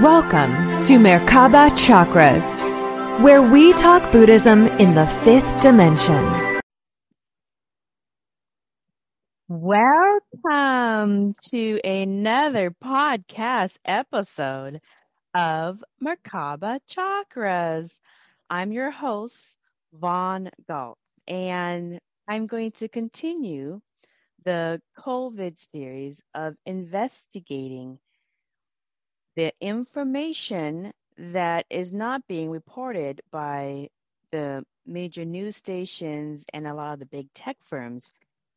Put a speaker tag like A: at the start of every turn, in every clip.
A: Welcome to Merkaba Chakras, where we talk Buddhism in the fifth dimension.
B: Welcome to another podcast episode of Merkaba Chakras. I'm your host, Vaughn Galt, and I'm going to continue the COVID series of investigating the information that is not being reported by the major news stations and a lot of the big tech firms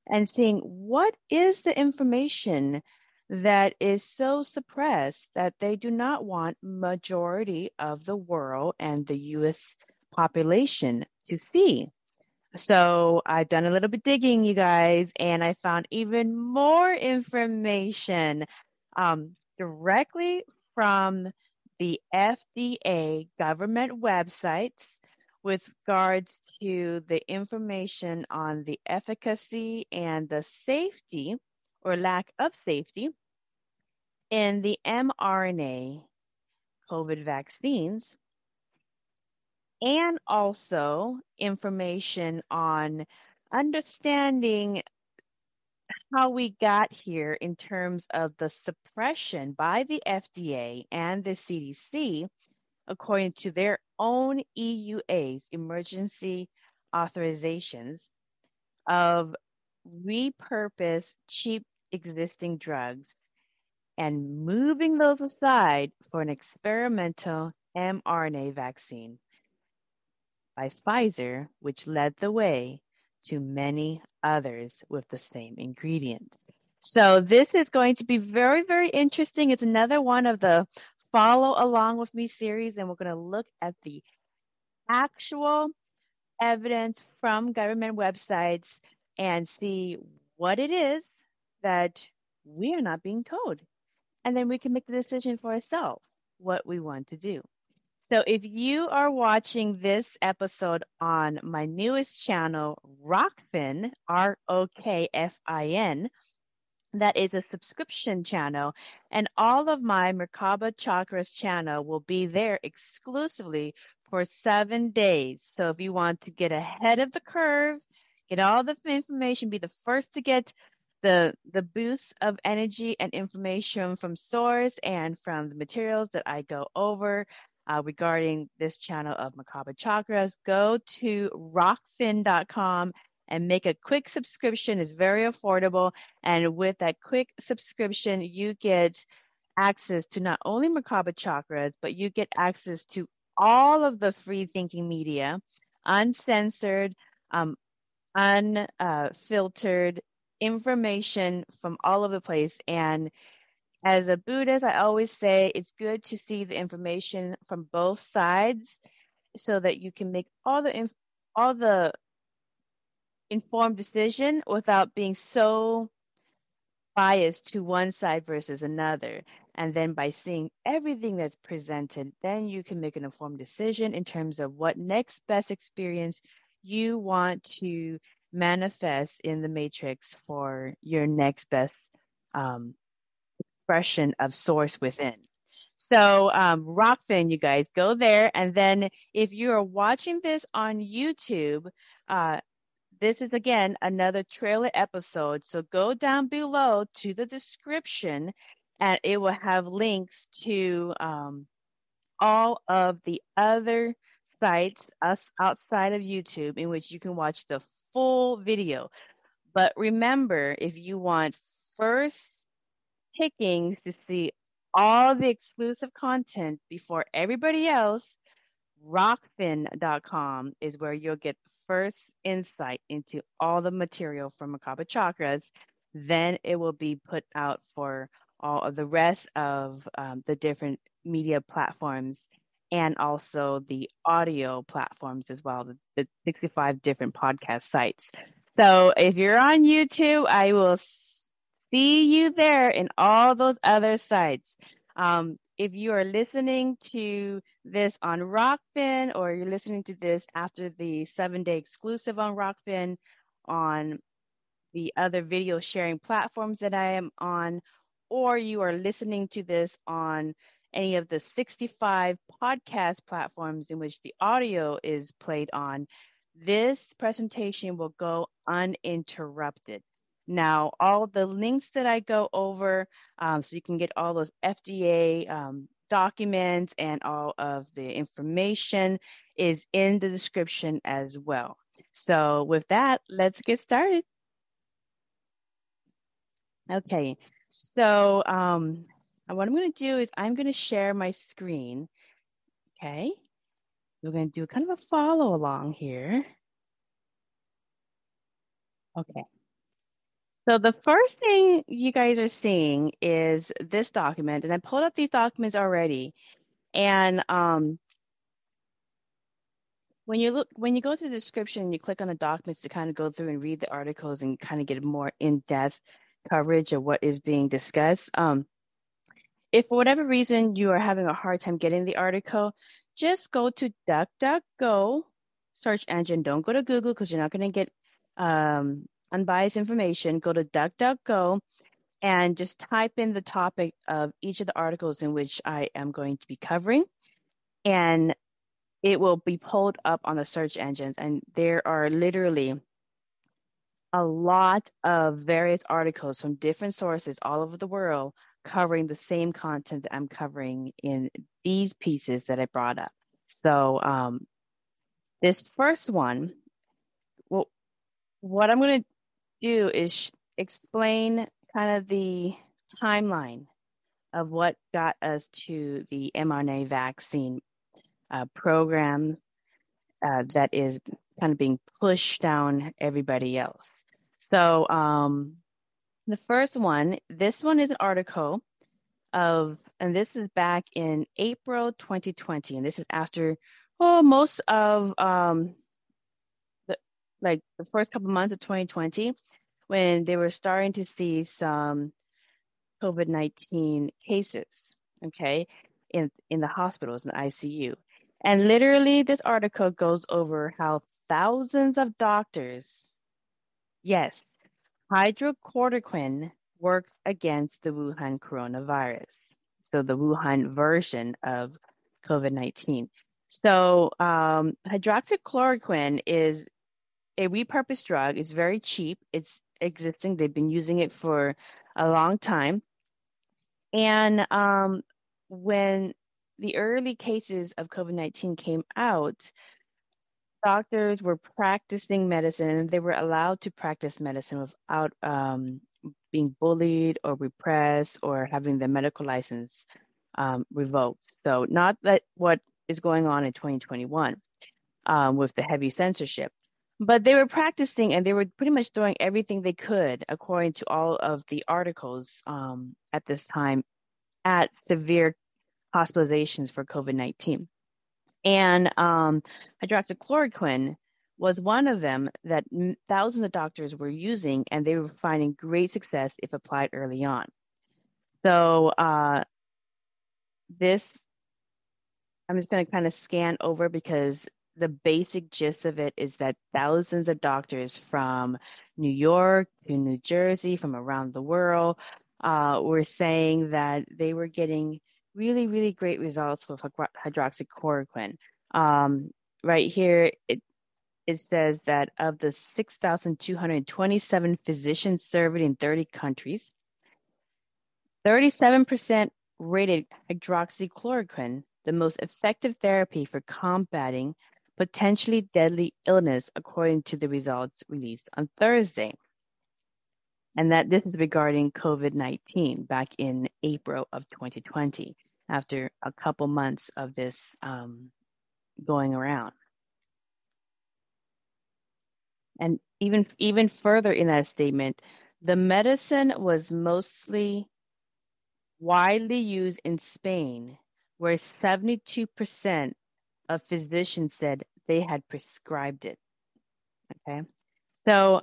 B: and seeing what is the information that is so suppressed that they do not want majority of the world and the US population to see. So I've done a little bit digging, you guys, and I found even more information um, directly from the FDA government websites with regards to the information on the efficacy and the safety or lack of safety in the mRNA COVID vaccines, and also information on understanding how we got here in terms of the suppression by the FDA and the CDC, according to their own EUAs, emergency authorizations, of repurposed cheap existing drugs and moving those aside for an experimental mRNA vaccine by Pfizer, which led the way to many others with the same ingredients. So this is going to be very, very interesting. It's another one of the follow along with me series, and we're going to look at the actual evidence from government websites and see what it is that we are not being told. And then we can make the decision for ourselves what we want to do. So if you are watching this episode on my newest channel, Rokfin, R O K F I N, that is a subscription channel, and all of my Merkaba Chakras channel will be there exclusively for seven days. So if you want to get ahead of the curve, get all the information, be the first to get the the boost of energy and information from source and from the materials that I go over uh, regarding this channel of Merkaba Chakras, go to rokfin.com and make a quick subscription. It's very affordable. And with that quick subscription, you get access to not only Merkaba Chakras, but you get access to all of the free thinking media, uncensored, um, unfiltered information from all over the place. And as a Buddhist, I always say it's good to see the information from both sides so that you can make all the inf- all the informed decision without being so biased to one side versus another. And then by seeing everything that's presented, then you can make an informed decision in terms of what next best experience you want to manifest in the matrix for your next best um, expression of source within. So, um, Rokfin, you guys go there. And then if you are watching this on YouTube, uh, this is again another trailer episode. So go down below to the description and it will have links to um, all of the other sites us outside of YouTube in which you can watch the full video. But remember, if you want first pickings to see all the exclusive content before everybody else, rokfin.com is where you'll get first insight into all the material from Merkaba Chakras. Then it will be put out for all of the rest of um, the different media platforms and also the audio platforms as well, the, the 65 different podcast sites. So if you're on YouTube, I will see you there in all those other sites. Um, if you are listening to this on Rokfin or you're listening to this after the seven day exclusive on Rokfin, on the other video sharing platforms that I am on, or you are listening to this on any of the 65 podcast platforms in which the audio is played on, this presentation will go uninterrupted. Now, all the links that I go over, um, so you can get all those FDA um, documents and all of the information is in the description as well. So with that, let's get started. Okay, so um, what I'm going to do is I'm going to share my screen. Okay, we're going to do kind of a follow along here. Okay. So the first thing you guys are seeing is this document, and I pulled up these documents already. And um, when you look, when you go through the description, you click on the documents to kind of go through and read the articles and kind of get more in-depth coverage of what is being discussed. Um, if for whatever reason you are having a hard time getting the article, just go to DuckDuckGo search engine. Don't go to Google because you're not going to get um, unbiased information, go to DuckDuckGo and just type in the topic of each of the articles in which I am going to be covering. And it will be pulled up on the search engines. And there are literally a lot of various articles from different sources all over the world covering the same content that I'm covering in these pieces that I brought up. So, um, this first one, well, what I'm going to do is explain kind of the timeline of what got us to the mRNA vaccine uh, program uh, that is kind of being pushed down everybody else. So, um, the first one, this one is an article of, and this is back in April 2020, and this is after, oh, most of um, like the first couple months of 2020 when they were starting to see some COVID 19 cases, okay, in, in the hospitals, in ICU. And literally, this article goes over how thousands of doctors, yes, hydroxychloroquine works against the Wuhan coronavirus. So, the Wuhan version of COVID 19. So, um, hydroxychloroquine is a repurposed drug. It's very cheap. It's existing. They've been using it for a long time. And um, when the early cases of COVID 19 came out, doctors were practicing medicine and they were allowed to practice medicine without um, being bullied or repressed or having their medical license um, revoked. So, not that what is going on in 2021 um, with the heavy censorship but they were practicing and they were pretty much doing everything they could according to all of the articles um, at this time at severe hospitalizations for covid-19 and um, hydroxychloroquine was one of them that thousands of doctors were using and they were finding great success if applied early on. So uh, this i'm just going to kind of scan over because the basic gist of it is that thousands of doctors from New York to New Jersey, from around the world, uh, were saying that they were getting really, really great results with hydroxychloroquine. Um, right here, it, it says that of the 6,227 physicians surveyed in 30 countries, 37% rated hydroxychloroquine the most effective therapy for combating potentially deadly illness, according to the results released on Thursday. And that this is regarding COVID 19 back in April of 2020, after a couple months of this um, going around. And even, even further in that statement, the medicine was mostly widely used in Spain, where 72% of physician said they had prescribed it. Okay. So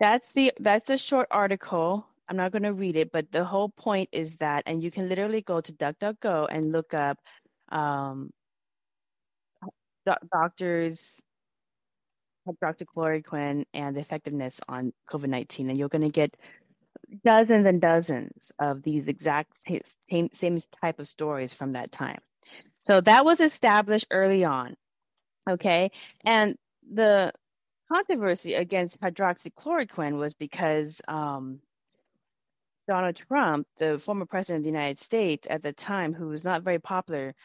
B: that's the that's the short article. I'm not going to read it, but the whole point is that, and you can literally go to DuckDuckGo and look up um, doctors hydroxychloroquine and the effectiveness on COVID 19, and you're going to get dozens and dozens of these exact same, same type of stories from that time. So that was established early on. Okay. And the controversy against hydroxychloroquine was because um, Donald Trump, the former president of the United States at the time, who was not very popular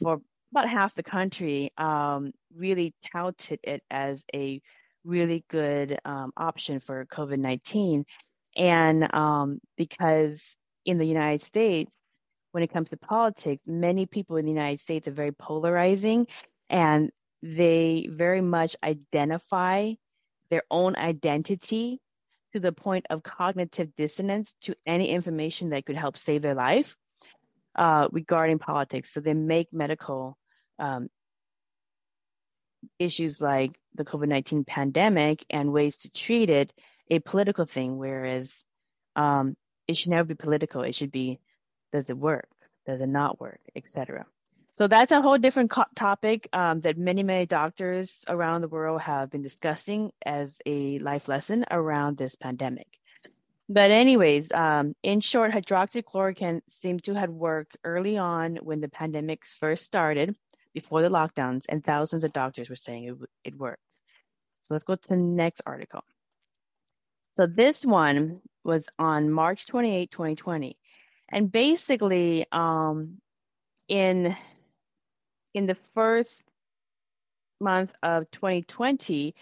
B: for about half the country, um, really touted it as a really good um, option for COVID 19. And um, because in the United States, when it comes to politics, many people in the United States are very polarizing and they very much identify their own identity to the point of cognitive dissonance to any information that could help save their life uh, regarding politics. So they make medical um, issues like the COVID 19 pandemic and ways to treat it a political thing, whereas um, it should never be political. It should be does it work? Does it not work? Etc. So that's a whole different co- topic um, that many, many doctors around the world have been discussing as a life lesson around this pandemic. But anyways, um, in short, hydroxychloroquine seemed to have worked early on when the pandemics first started, before the lockdowns, and thousands of doctors were saying it, it worked. So let's go to the next article. So this one was on March 28, 2020. And basically, um, in in the first month of 2020,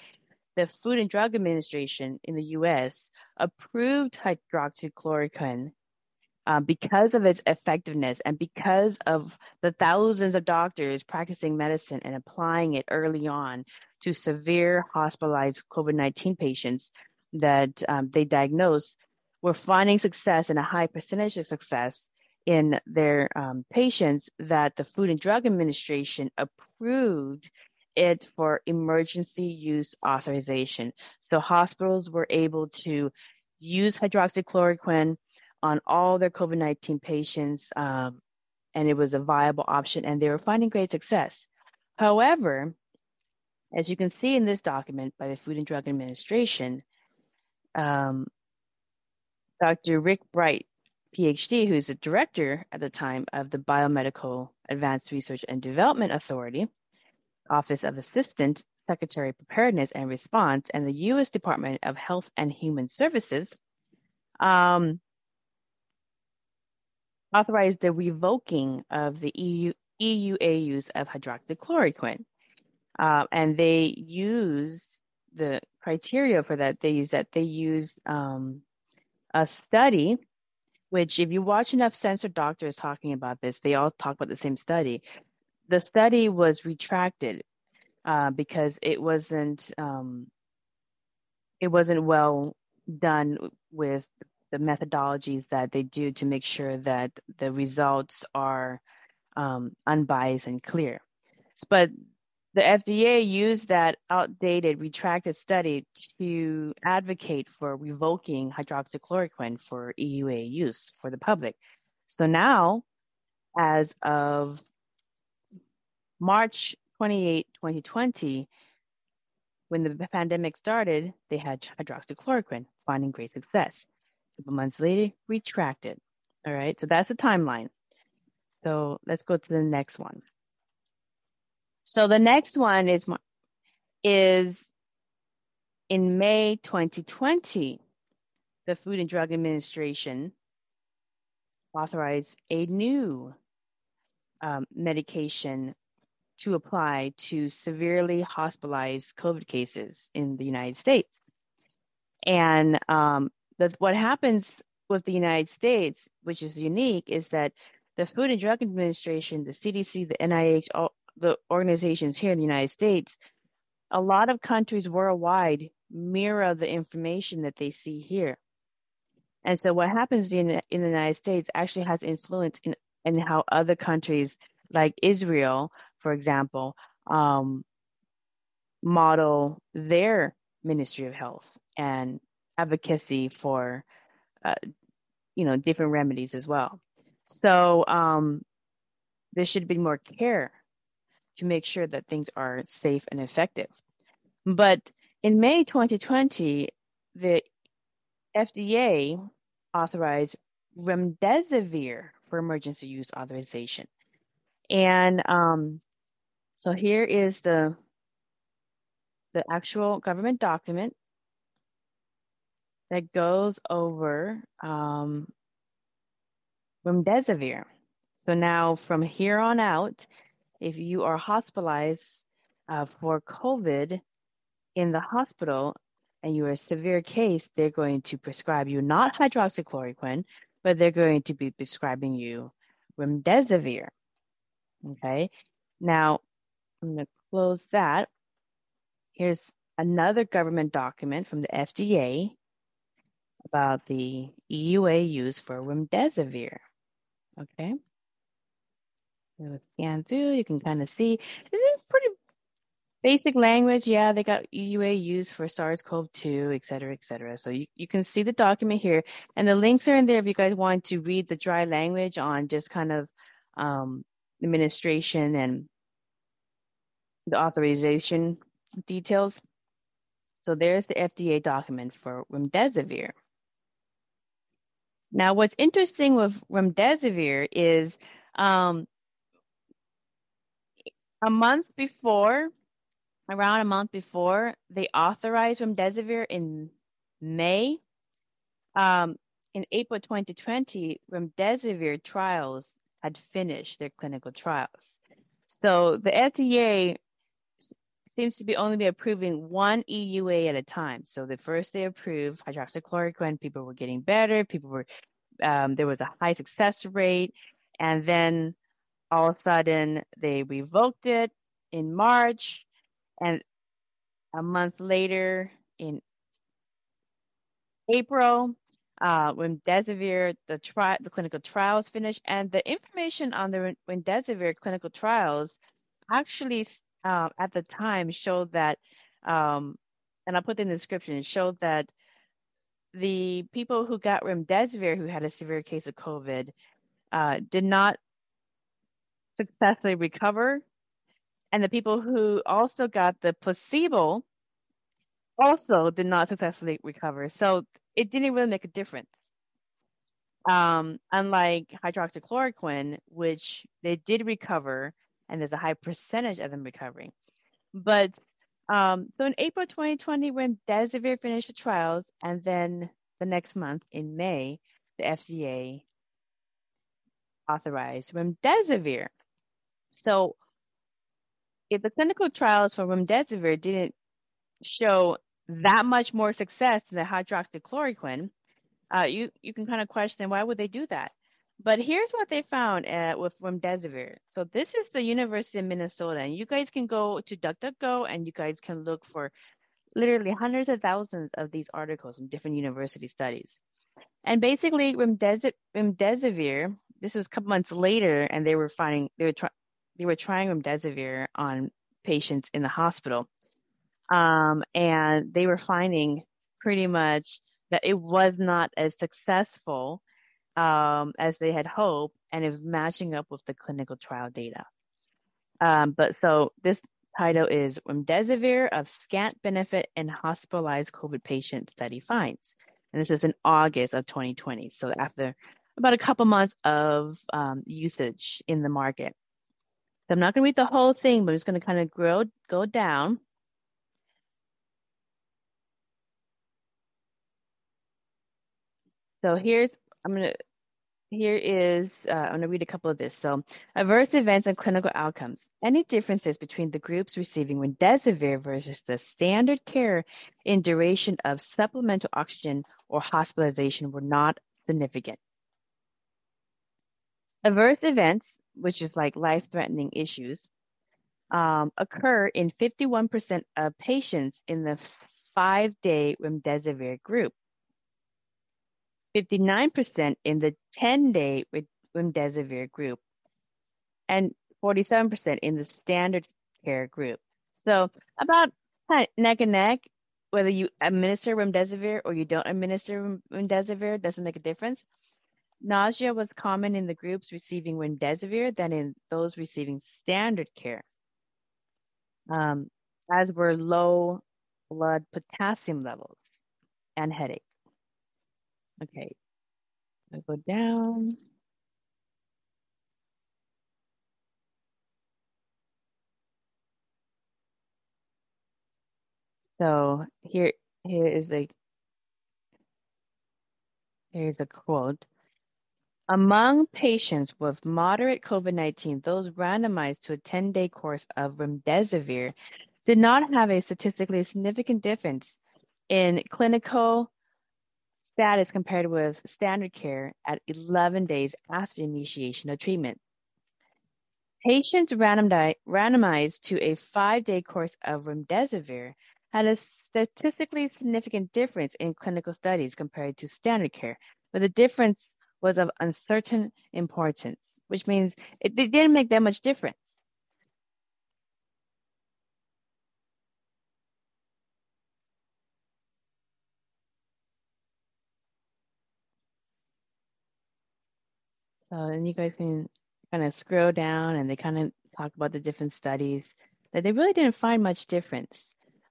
B: the Food and Drug Administration in the US approved hydroxychloroquine um, because of its effectiveness and because of the thousands of doctors practicing medicine and applying it early on to severe hospitalized COVID 19 patients that um, they diagnose, were finding success and a high percentage of success in their um, patients that the Food and Drug Administration approved it for emergency use authorization. So hospitals were able to use hydroxychloroquine on all their COVID 19 patients, um, and it was a viable option, and they were finding great success. However, as you can see in this document by the Food and Drug Administration, um, Dr. Rick Bright PhD, who's the director at the time of the Biomedical Advanced Research and Development Authority, Office of Assistant Secretary Preparedness and Response, and the U.S. Department of Health and Human Services, um, authorized the revoking of the EU, EUA use of hydroxychloroquine. Uh, and they use the criteria for that. They use that they use um, a study which if you watch enough censored doctors talking about this, they all talk about the same study. The study was retracted uh, because it wasn't um, it wasn't well done with the methodologies that they do to make sure that the results are um, unbiased and clear. But the FDA used that outdated, retracted study to advocate for revoking hydroxychloroquine for EUA use for the public. So now, as of March 28, 2020, when the pandemic started, they had hydroxychloroquine, finding great success. A couple months later, retracted. All right, so that's the timeline. So let's go to the next one. So the next one is is in May 2020, the Food and Drug Administration authorized a new um, medication to apply to severely hospitalized COVID cases in the United States. And um, the, what happens with the United States, which is unique, is that the Food and Drug Administration, the CDC, the NIH, all, the organizations here in the United States, a lot of countries worldwide mirror the information that they see here. And so what happens in, in the United States actually has influence in, in how other countries like Israel, for example, um, model their Ministry of Health and advocacy for, uh, you know, different remedies as well. So um, there should be more care to make sure that things are safe and effective. But in May 2020, the FDA authorized remdesivir for emergency use authorization. And um, so here is the the actual government document that goes over um, remdesivir. So now from here on out, if you are hospitalized uh, for COVID in the hospital and you're a severe case, they're going to prescribe you not hydroxychloroquine, but they're going to be prescribing you remdesivir. Okay. Now I'm going to close that. Here's another government document from the FDA about the EUA use for remdesivir. Okay. Scan through, you can kind of see this is pretty basic language. Yeah, they got EUA used for SARS-CoV-2, et cetera, et cetera. So you, you can see the document here and the links are in there if you guys want to read the dry language on just kind of um, administration and the authorization details. So there's the FDA document for remdesivir. Now, what's interesting with remdesivir is um, a month before, around a month before, they authorized remdesivir in May. Um, in April 2020, remdesivir trials had finished their clinical trials. So the FDA seems to be only be approving one EUA at a time. So the first they approved hydroxychloroquine, people were getting better, people were um, there was a high success rate, and then all of a sudden they revoked it in March, and a month later in April, uh, remdesivir, the tri- the clinical trials finished, and the information on the Remdesivir clinical trials actually uh, at the time showed that, um, and I'll put in the description, it showed that the people who got remdesivir who had a severe case of COVID uh, did not successfully recover. And the people who also got the placebo also did not successfully recover. So it didn't really make a difference. Um, unlike hydroxychloroquine, which they did recover, and there's a high percentage of them recovering. But um, so in April 2020, when Desivir finished the trials, and then the next month in May, the FDA authorized remdesivir. So if the clinical trials for remdesivir didn't show that much more success than the hydroxychloroquine, uh, you you can kind of question why would they do that? But here's what they found uh, with remdesivir. So this is the University of Minnesota, and you guys can go to DuckDuckGo and you guys can look for literally hundreds of thousands of these articles from different university studies. And basically, remdesivir. This was a couple months later, and they were finding they were trying they were trying remdesivir on patients in the hospital, um, and they were finding pretty much that it was not as successful um, as they had hoped and is matching up with the clinical trial data. Um, but so this title is Remdesivir of Scant Benefit in Hospitalized COVID Patient Study Finds. And this is in August of 2020. So after about a couple months of um, usage in the market. I'm not going to read the whole thing, but I'm just going to kind of grow, go down. So here's I'm going to here is, uh, I'm going to read a couple of this. So, adverse events and clinical outcomes. Any differences between the groups receiving remdesivir versus the standard care in duration of supplemental oxygen or hospitalization were not significant. Adverse events, which is like life threatening issues, um, occur in 51% of patients in the five day remdesivir group. 59% in the 10 day remdesivir group, and 47% in the standard care group. So, about neck and neck, whether you administer remdesivir or you don't administer remdesivir doesn't make a difference. Nausea was common in the groups receiving remdesivir than in those receiving standard care, um, as were low blood potassium levels and headache. Okay. I go down. So here, here is a here's a quote. Among patients with moderate COVID-19, those randomized to a 10-day course of remdesivir did not have a statistically significant difference in clinical status compared with standard care at 11 days after initiation of treatment. Patients randomized to a five-day course of remdesivir had a statistically significant difference in clinical studies compared to standard care, but the difference was of uncertain importance, which means it, it didn't make that much difference. So then you guys can kind of scroll down and they kind of talk about the different studies that they really didn't find much difference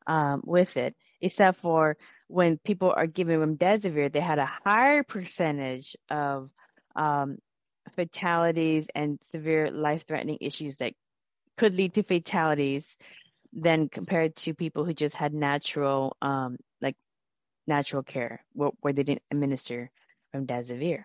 B: um, with it, except for when people are giving remdesivir, they had a higher percentage of um, fatalities and severe life-threatening issues that could lead to fatalities than compared to people who just had natural, um, like natural care, where, where they didn't administer remdesivir.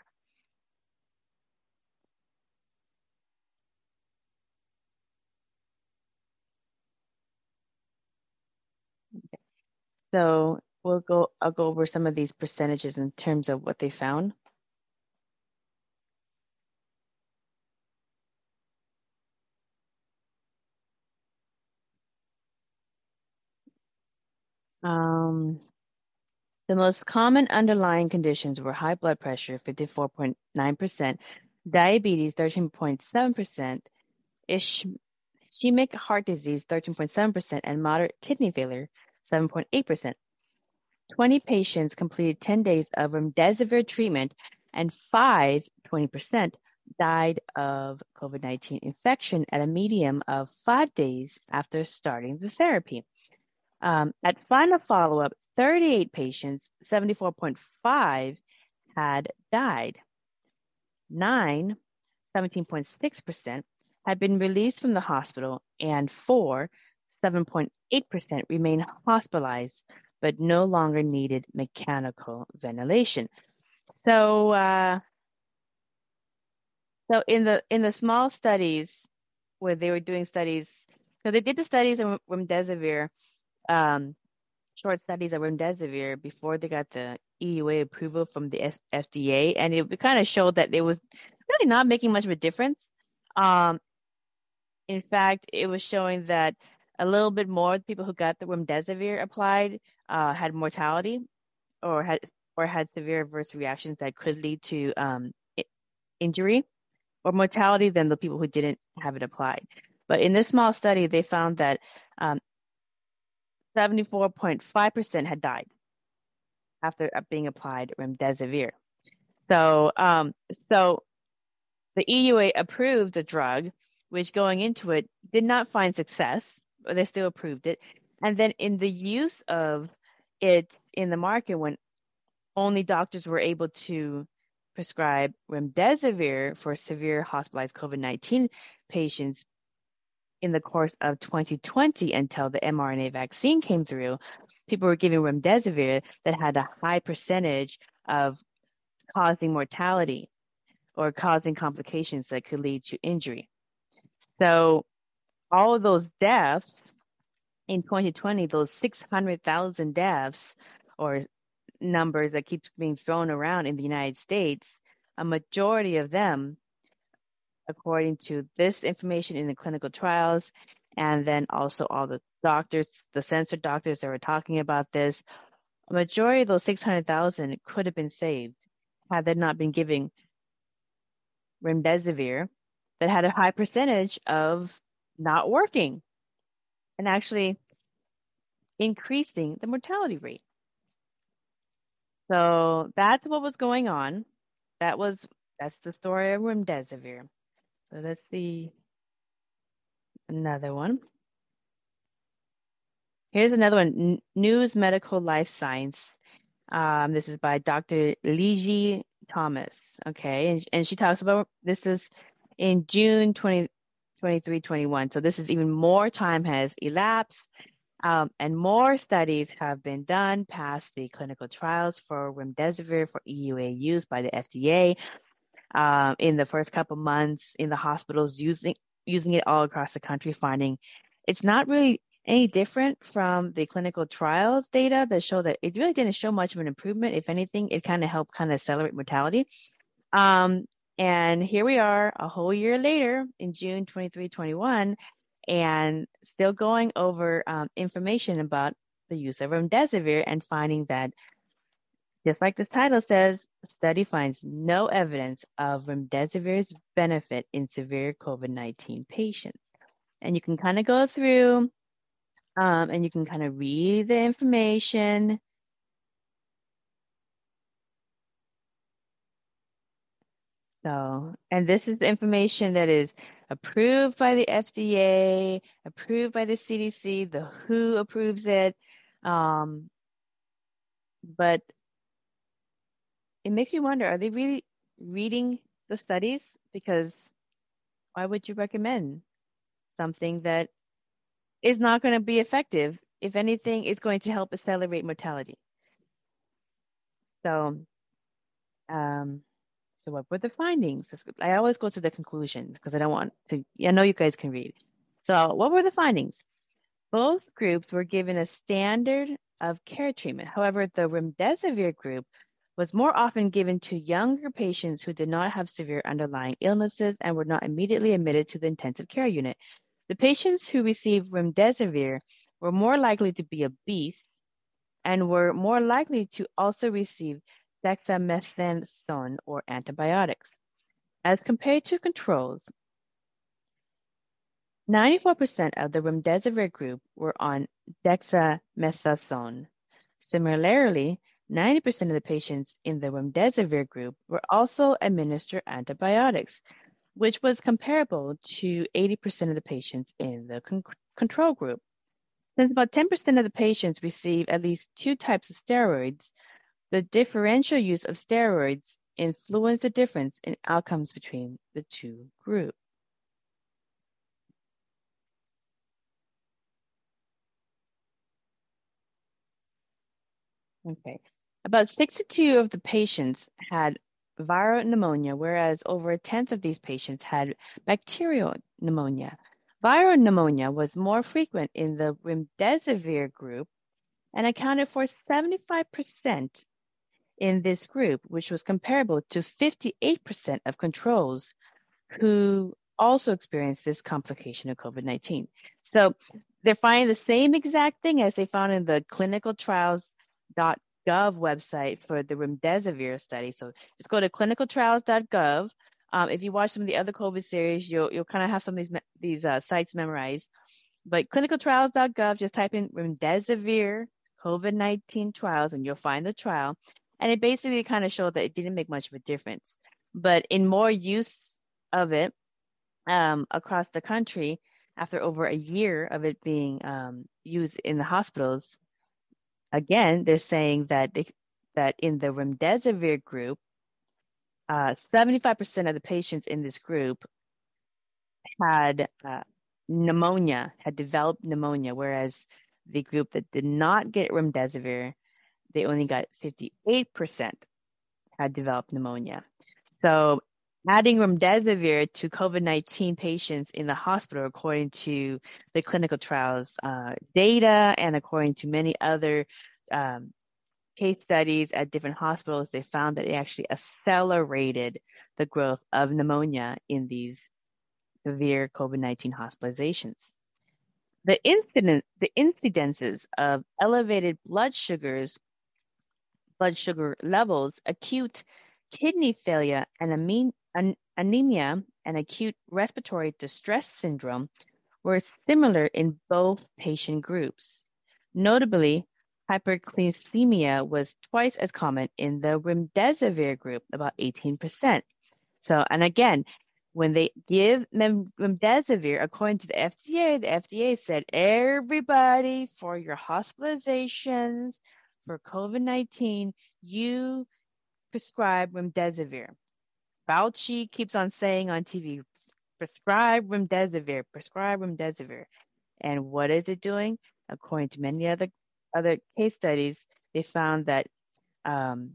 B: So we'll go, I'll go over some of these percentages in terms of what they found. Um, the most common underlying conditions were high blood pressure, 54.9%, diabetes, 13.7%, ischemic heart disease, 13.7%, and moderate kidney failure, 7.8%. 20 patients completed 10 days of remdesivir treatment, and 5, 20%, died of COVID 19 infection at a median of five days after starting the therapy. Um, at final follow up, 38 patients, 74.5, had died. Nine, 17.6%, had been released from the hospital, and four, 7.8% remained hospitalized but no longer needed mechanical ventilation. So, uh, so in the in the small studies where they were doing studies, so they did the studies of remdesivir, um, short studies of remdesivir before they got the EUA approval from the F- FDA, and it kind of showed that it was really not making much of a difference. Um, in fact, it was showing that a little bit more people who got the remdesivir applied uh, had mortality or had or had severe adverse reactions that could lead to um, injury or mortality than the people who didn't have it applied. But in this small study, they found that um, 74.5% had died after being applied remdesivir. So, um, so the EUA approved a drug, which going into it did not find success but they still approved it. And then in the use of it in the market, when only doctors were able to prescribe remdesivir for severe hospitalized COVID 19 patients in the course of 2020 until the mRNA vaccine came through, people were giving remdesivir that had a high percentage of causing mortality or causing complications that could lead to injury. So all of those deaths in 2020, those 600,000 deaths or numbers that keeps being thrown around in the United States, a majority of them, according to this information in the clinical trials, and then also all the doctors, the censored doctors that were talking about this, a majority of those 600,000 could have been saved had they not been giving remdesivir that had a high percentage of not working and actually increasing the mortality rate. So that's what was going on. That was that's the story of remdesivir. So let's see another one. Here's another one: News Medical Life Science. Um, this is by Dr. Liji Thomas. Okay. And, and she talks about this is in June 20, 23, 21. So this is even more time has elapsed um, and more studies have been done past the clinical trials for remdesivir for EUA use by the FDA um, in the first couple months in the hospitals using using it all across the country, finding it's not really any different from the clinical trials data that show that it really didn't show much of an improvement. If anything, it kind of helped kind of accelerate mortality. Um, and here we are a whole year later in June 23, 21, and still going over um, information about the use of remdesivir and finding that, just like the title says, study finds no evidence of remdesivir's benefit in severe COVID 19 patients. And you can kind of go through um, and you can kind of read the information So, and this is information that is approved by the FDA, approved by the CDC, the WHO approves it. Um, but it makes you wonder are they really reading the studies? Because why would you recommend something that is not going to be effective? If anything, is going to help accelerate mortality. So, um, so what were the findings? I always go to the conclusions because I don't want to, I know you guys can read. So what were the findings? Both groups were given a standard of care treatment. However, the remdesivir group was more often given to younger patients who did not have severe underlying illnesses and were not immediately admitted to the intensive care unit. The patients who received remdesivir were more likely to be obese and were more likely to also receive dexamethasone or antibiotics. As compared to controls, 94% of the remdesivir group were on dexamethasone. Similarly, 90% of the patients in the remdesivir group were also administered antibiotics, which was comparable to 80% of the patients in the con- control group. Since about 10% of the patients receive at least two types of steroids, the differential use of steroids influenced the difference in outcomes between the two groups. Okay. About 62 of the patients had viral pneumonia, whereas over a tenth of these patients had bacterial pneumonia. Viral pneumonia was more frequent in the remdesivir group and accounted for 75% in this group, which was comparable to 58% of controls who also experienced this complication of COVID 19. So they're finding the same exact thing as they found in the clinicaltrials.gov website for the remdesivir study. So just go to clinicaltrials.gov. Um, if you watch some of the other COVID series, you'll you'll kind of have some of these these uh, sites memorized. But clinicaltrials.gov, just type in remdesivir COVID 19 trials and you'll find the trial. And it basically kind of showed that it didn't make much of a difference. But in more use of it um, across the country, after over a year of it being um, used in the hospitals, again, they're saying that they, that in the remdesivir group, uh, 75% of the patients in this group had uh, pneumonia, had developed pneumonia, whereas the group that did not get remdesivir they only got 58% had developed pneumonia. So adding remdesivir to COVID-19 patients in the hospital, according to the clinical trials uh, data and according to many other um, case studies at different hospitals, they found that it actually accelerated the growth of pneumonia in these severe COVID-19 hospitalizations. The incident, the incidences of elevated blood sugars blood sugar levels, acute kidney failure and anemia and acute respiratory distress syndrome were similar in both patient groups. Notably, hyperglycemia was twice as common in the remdesivir group, about 18%. So, and again, when they give remdesivir, according to the FDA, the FDA said everybody for your hospitalizations, for COVID 19, you prescribe remdesivir. Fauci keeps on saying on TV, prescribe remdesivir, prescribe remdesivir. And what is it doing? According to many other other case studies, they found that um,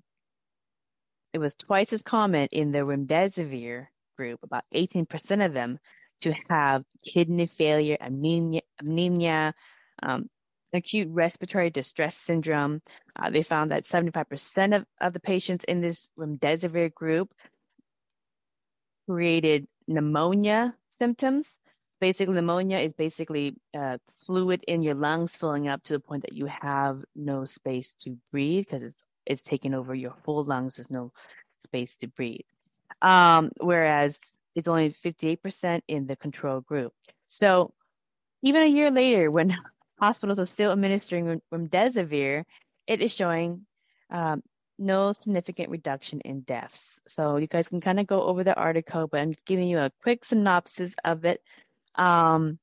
B: it was twice as common in the remdesivir group, about 18% of them, to have kidney failure, anemia, anemia um, acute respiratory distress syndrome. Uh, they found that 75% of, of the patients in this remdesivir group created pneumonia symptoms. Basically, pneumonia is basically uh, fluid in your lungs filling up to the point that you have no space to breathe because it's it's taking over your full lungs. There's no space to breathe. Um, whereas it's only 58% in the control group. So even a year later, when hospitals are still administering remdesivir, it is showing um, no significant reduction in deaths. So you guys can kind of go over the article, but I'm just giving you a quick synopsis of it. Um,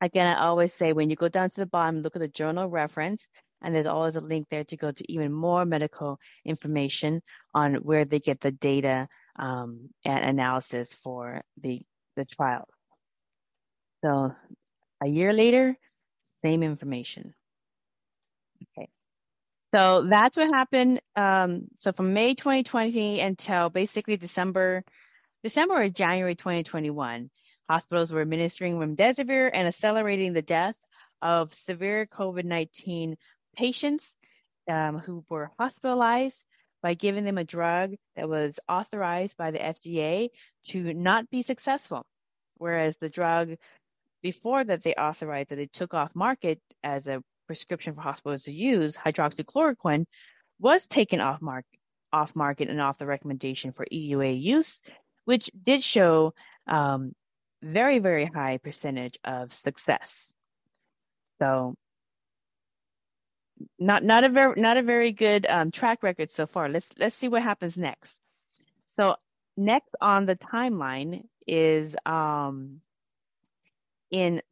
B: again, I always say when you go down to the bottom, look at the journal reference, and there's always a link there to go to even more medical information on where they get the data um, and analysis for the the trial. So a year later, same information. Okay. So that's what happened. Um, so from May 2020 until basically December, December or January 2021, hospitals were administering remdesivir and accelerating the death of severe COVID-19 patients um, who were hospitalized by giving them a drug that was authorized by the FDA to not be successful, whereas the drug before that they authorized that they took off market as a prescription for hospitals to use, hydroxychloroquine was taken off market off market and off the recommendation for EUA use, which did show um, very, very high percentage of success. So not not a very not a very good um, track record so far. Let's let's see what happens next. So next on the timeline is um, in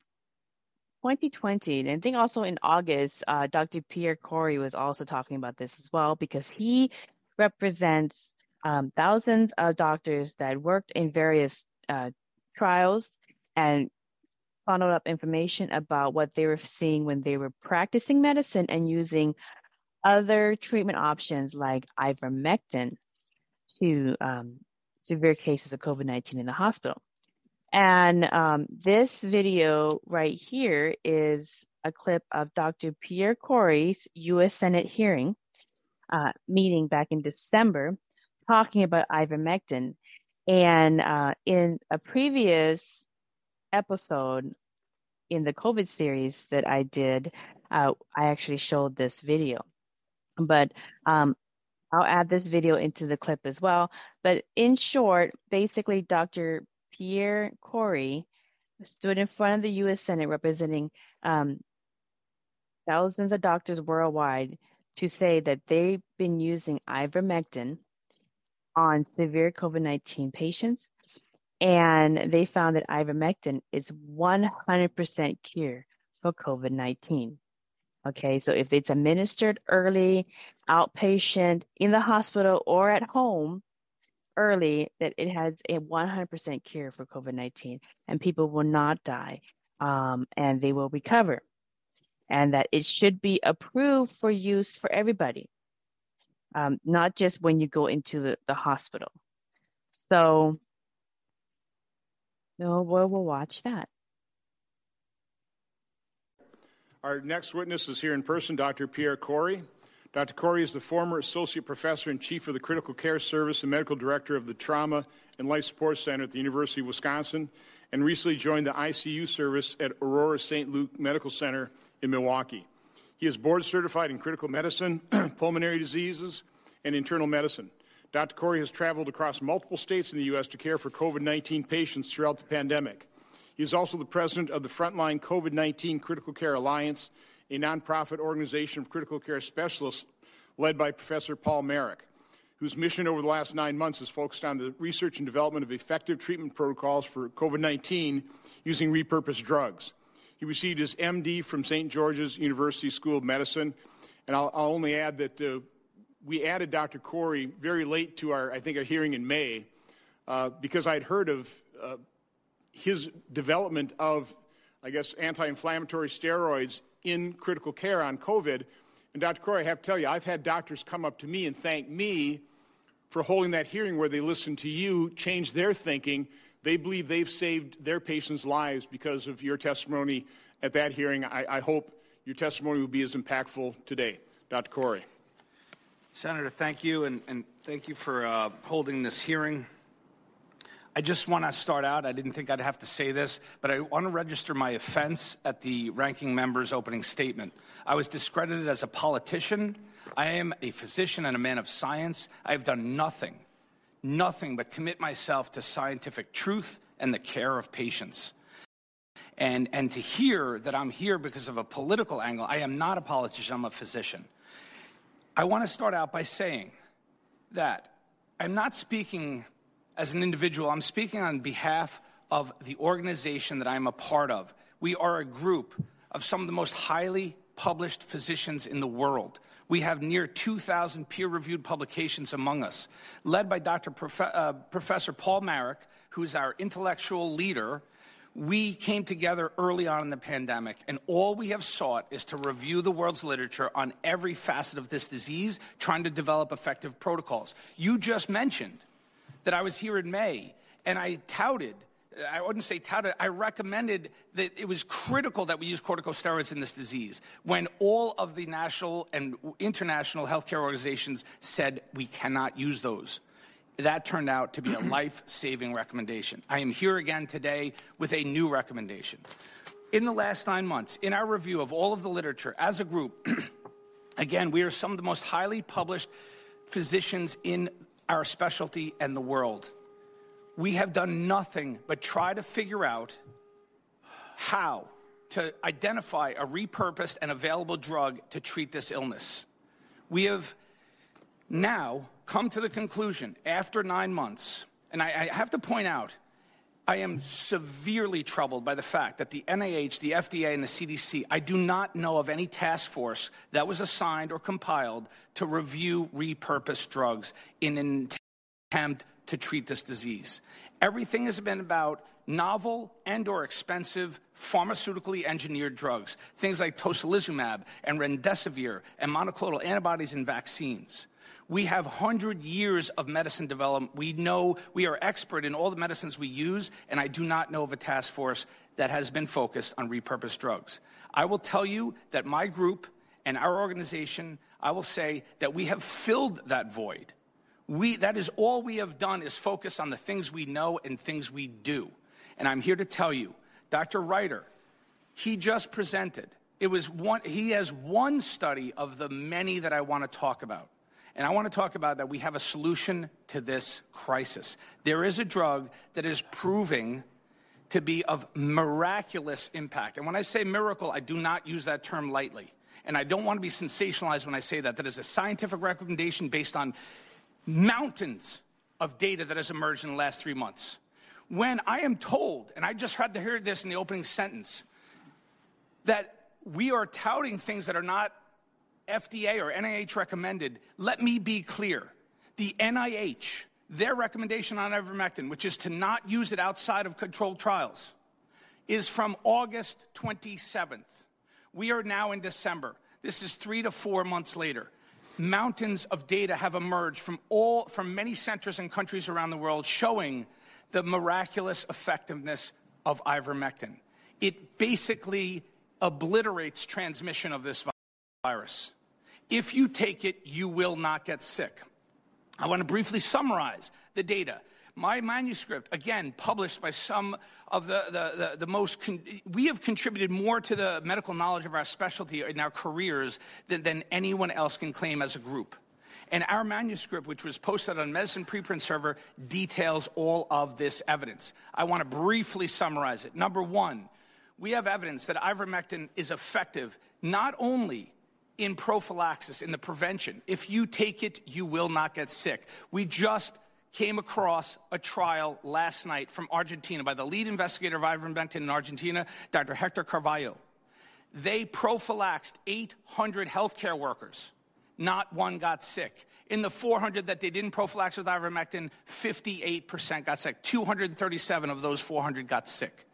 B: 2020, and I think also in August, uh, Dr. Pierre Kory was also talking about this as well because he represents um, thousands of doctors that worked in various uh, trials and followed up information about what they were seeing when they were practicing medicine and using other treatment options like ivermectin to um, severe cases of COVID 19 in the hospital. And um, this video right here is a clip of Dr. Pierre Kory's U.S. Senate hearing uh, meeting back in December, talking about ivermectin. And uh, in a previous episode in the COVID series that I did, uh, I actually showed this video. But um, I'll add this video into the clip as well. But in short, basically, Dr. Pierre Kory stood in front of the U.S. Senate representing um, thousands of doctors worldwide to say that they've been using ivermectin on severe COVID 19 patients. And they found that ivermectin is 100% cure for COVID 19. Okay, so if it's administered early, outpatient, in the hospital, or at home, early that it has a 100% cure for COVID 19 and people will not die um, and they will recover. And that it should be approved for use for everybody, um, not just when you go into the, the hospital. So, no, we'll, we'll watch that.
C: Our next witness is here in person, Dr. Pierre Kory. Dr. Kory is the former associate professor and chief of the critical care service and medical director of the Trauma and Life Support Center at the University of Wisconsin, and recently joined the ICU service at Aurora St. Luke Medical Center in Milwaukee. He is board certified in critical medicine, pulmonary diseases, and internal medicine. Dr. Kory has traveled across multiple states in the U.S. to care for COVID 19 patients throughout the pandemic. He is also the president of the Frontline COVID 19 Critical Care Alliance a nonprofit organization of critical care specialists led by Professor Paul Marik, whose mission over the last nine months is focused on the research and development of effective treatment protocols for COVID 19 using repurposed drugs. He received his MD from St. George's University School of Medicine, and I'll, I'll only add that uh, we added Dr. Kory very late to our, I think, our hearing in May uh, because I'd heard of uh, his development of, I guess, anti inflammatory steroids in critical care on COVID. And Dr. Kory, I have to tell you, I've had doctors come up to me and thank me for holding that hearing where they listened to you, change their thinking. They believe they've saved their patients' lives because of your testimony at that hearing. I, I hope your testimony will be as impactful today. Dr. Kory.
D: Senator, thank you, and, and thank you for uh, holding this hearing. I just want to start out. I didn't think I'd have to say this, but I want to register my offense at the ranking member's opening statement. I was discredited as a politician. I am a physician and a man of science. I have done nothing, nothing but commit myself to scientific truth and the care of patients. And, and to hear that I'm here because of a political angle, I am not a politician, I'm a physician. I want to start out by saying that I'm not speaking as an individual, I'm speaking on behalf of the organization that I'm a part of. We are a group of some of the most highly published physicians in the world. We have near 2,000 peer reviewed publications among us, led by Dr. Prof- uh, Professor Paul Marik, who's our intellectual leader. We came together early on in the pandemic, and all we have sought is to review the world's literature on every facet of this disease, trying to develop effective protocols. You just mentioned that I was here in May and I touted, I wouldn't say touted, I recommended that it was critical that we use corticosteroids in this disease when all of the national and international healthcare organizations said we cannot use those. That turned out to be a life saving recommendation. I am here again today with a new recommendation. In the last nine months, in our review of all of the literature as a group, again, we are some of the most highly published physicians in our specialty and the world. We have done nothing but try to figure out how to identify a repurposed and available drug to treat this illness. We have now come to the conclusion after nine months, and I, I have to point out, I am severely troubled by the fact that the NIH, the FDA, and the CDC, I do not know of any task force that was assigned or compiled to review repurposed drugs in an attempt to treat this disease. Everything has been about novel and or expensive pharmaceutically engineered drugs, things like tocilizumab and remdesivir and monoclonal antibodies and vaccines. We have 100 years of medicine development. We know we are expert in all the medicines we use, and I do not know of a task force that has been focused on repurposed drugs. I will tell you that my group and our organization, I will say that we have filled that void. We, that is all we have done is focus on the things we know and things we do. And I'm here to tell you, Dr. Reiter, he just presented. It was one, he has one study of the many that I want to talk about. And I want to talk about that we have a solution to this crisis. There is a drug that is proving to be of miraculous impact. And when I say miracle, I do not use that term lightly. And I don't want to be sensationalized when I say that. That is a scientific recommendation based on mountains of data that has emerged in the last three months. When I am told, and I just had to hear this in the opening sentence, that we are touting things that are not FDA or NIH recommended, let me be clear. The NIH, their recommendation on ivermectin, which is to not use it outside of controlled trials, is from August 27th. We are now in December. This is three to four months later. Mountains of data have emerged from all from many centers and countries around the world showing the miraculous effectiveness of ivermectin. It basically obliterates transmission of this virus. If you take it, you will not get sick. I want to briefly summarize the data. My manuscript, again, published by some of the, the, the, the most, con- we have contributed more to the medical knowledge of our specialty in our careers than, than anyone else can claim as a group. And our manuscript, which was posted on Medicine Preprint Server, details all of this evidence. I want to briefly summarize it. Number one, we have evidence that ivermectin is effective not only in prophylaxis, in the prevention. If you take it, you will not get sick. We just came across a trial last night from Argentina by the lead investigator of ivermectin in Argentina, Dr. Hector Carvallo. They prophylaxed 800 healthcare workers. not one got sick. In the 400 that they didn't prophylax with ivermectin, 58% got sick. 237 of those 400 got sick.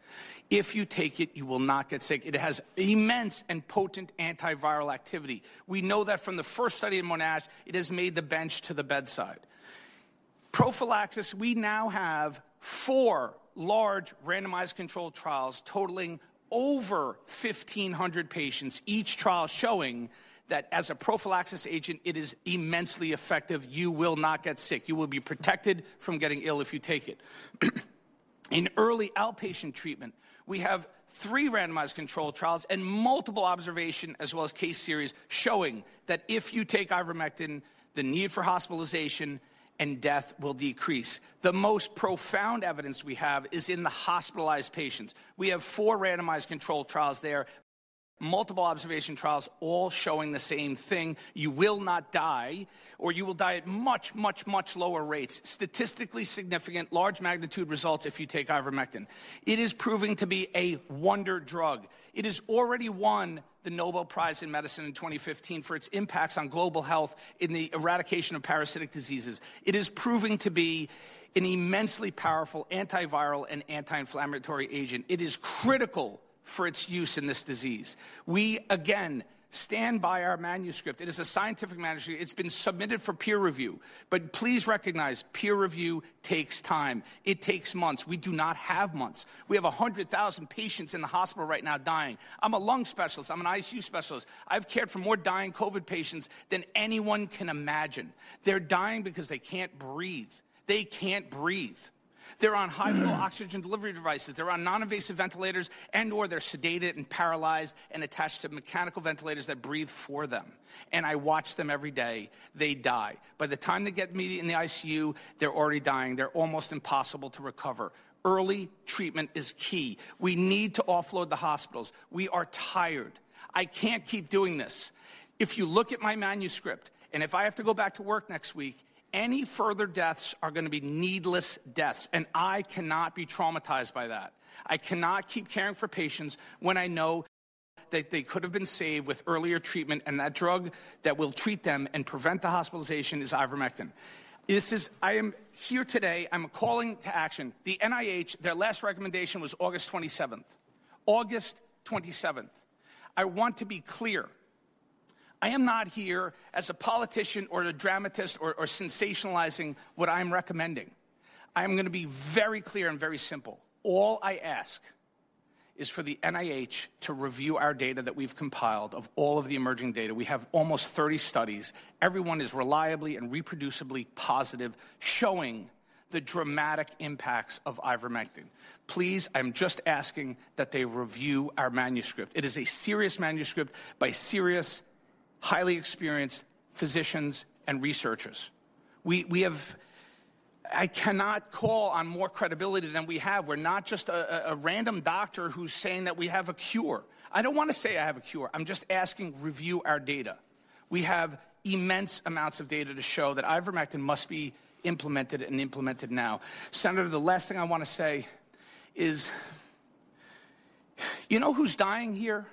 D: If you take it, you will not get sick. It has immense and potent antiviral activity. We know that from the first study in Monash, it has made the bench to the bedside. Prophylaxis, we now have four large randomized controlled trials totaling over 1,500 patients, each trial showing that as a prophylaxis agent, it is immensely effective. You will not get sick. You will be protected from getting ill if you take it. In early outpatient treatment, we have three randomized controlled trials and multiple observation as well as case series showing that if you take ivermectin, the need for hospitalization and death will decrease. The most profound evidence we have is in the hospitalized patients. We have four randomized controlled trials there, multiple observation trials, all showing the same thing. You will not die, or you will die at much, much, much lower rates. Statistically significant, large magnitude results if you take ivermectin. It is proving to be a wonder drug. It has already won the Nobel Prize in Medicine in 2015 for its impacts on global health in the eradication of parasitic diseases. It is proving to be an immensely powerful antiviral and anti inflammatory agent. It is critical for its use in this disease. We, again, stand by our manuscript. It is a scientific manuscript. It's been submitted for peer review. But please recognize peer review takes time. It takes months. We do not have months. We have 100,000 patients in the hospital right now dying. I'm a lung specialist. I'm an ICU specialist. I've cared for more dying COVID patients than anyone can imagine. They're dying because they can't breathe. They can't breathe. They're on high flow oxygen delivery devices. They're on non-invasive ventilators and or they're sedated and paralyzed and attached to mechanical ventilators that breathe for them. And I watch them every day. They die. By the time they get me in the ICU, they're already dying. They're almost impossible to recover. Early treatment is key. We need to offload the hospitals. We are tired. I can't keep doing this. If you look at my manuscript, and if I have to go back to work next week, any further deaths are going to be needless deaths, and I cannot be traumatized by that. I cannot keep caring for patients when I know that they could have been saved with earlier treatment, and that drug that will treat them and prevent the hospitalization is ivermectin. This is, I am here today, I'm calling to action. The NIH, their last recommendation was August 27th. August 27th. I want to be clear I am not here as a politician or a dramatist or, or sensationalizing what I'm recommending. I am going to be very clear and very simple. All I ask is for the NIH to review our data that we've compiled of all of the emerging data. We have almost 30 studies. Everyone is reliably and reproducibly positive, showing the dramatic impacts of ivermectin. Please, I'm just asking that they review our manuscript. It is a serious manuscript by serious highly experienced physicians and researchers. We, we have, I cannot call on more credibility than we have. We're not just a, a, random doctor who's saying that we have a cure. I don't want to say I have a cure. I'm just asking review our data. We have immense amounts of data to show that ivermectin must be implemented and implemented now. Senator, the last thing I want to say is you know who's dying here?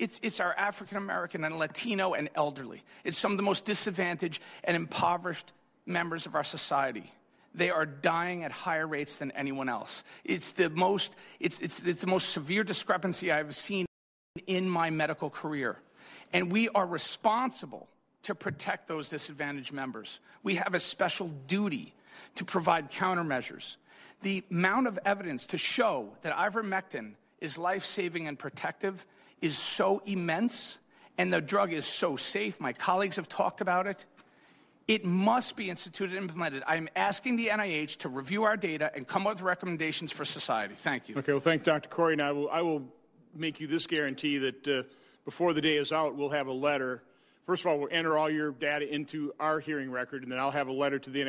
D: It's, it's our African American and Latino and elderly. It's some of the most disadvantaged and impoverished members of our society. They are dying at higher rates than anyone else. It's the most, it's, it's, it's the most severe discrepancy I've seen in my medical career. And we are responsible to protect those disadvantaged members. We have a special duty to provide countermeasures. The amount of evidence to show that ivermectin is life saving and protective is so immense and the drug is so safe. My colleagues have talked about it. It must be instituted and implemented. I'm asking the NIH to review our data and come up with recommendations for society. Thank you.
C: Okay, well, thank Dr. Kory. And I will, I will make you this guarantee that uh, before the day is out, we'll have a letter. First of all, we'll enter all your data into our hearing record, and then I'll have a letter to the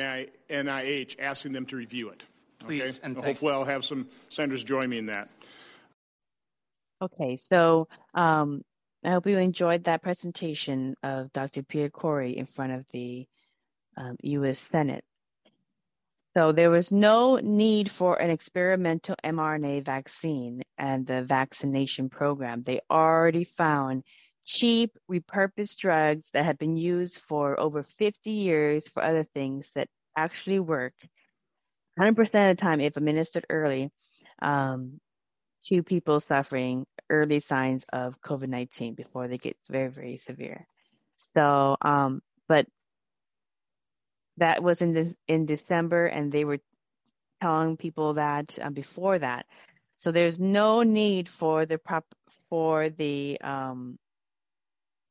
C: NIH asking them to review it.
D: Please,
C: okay?
D: and
C: hopefully, I'll have some senators join me in that.
B: Okay, so um, I hope you enjoyed that presentation of Dr. Pierre Kory in front of the um, US Senate. So there was no need for an experimental mRNA vaccine and the vaccination program. They already found cheap, repurposed drugs that have been used for over 50 years for other things that actually work 100% of the time if administered early um, to people suffering early signs of COVID 19 before they get very, very severe. So, um, but that was in this, in December, and they were telling people that uh, before that. So there's no need for the prop for the um,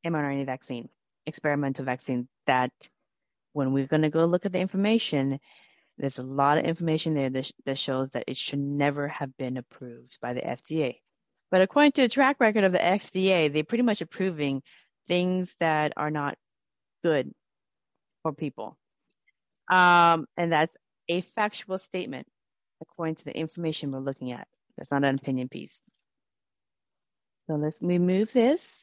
B: mRNA vaccine, experimental vaccine. That when we're going to go look at the information, there's a lot of information there that, that shows that it should never have been approved by the FDA. But according to the track record of the FDA, they're pretty much approving things that are not good for people. Um, and that's a factual statement according to the information we're looking at. That's not an opinion piece. So let's remove this.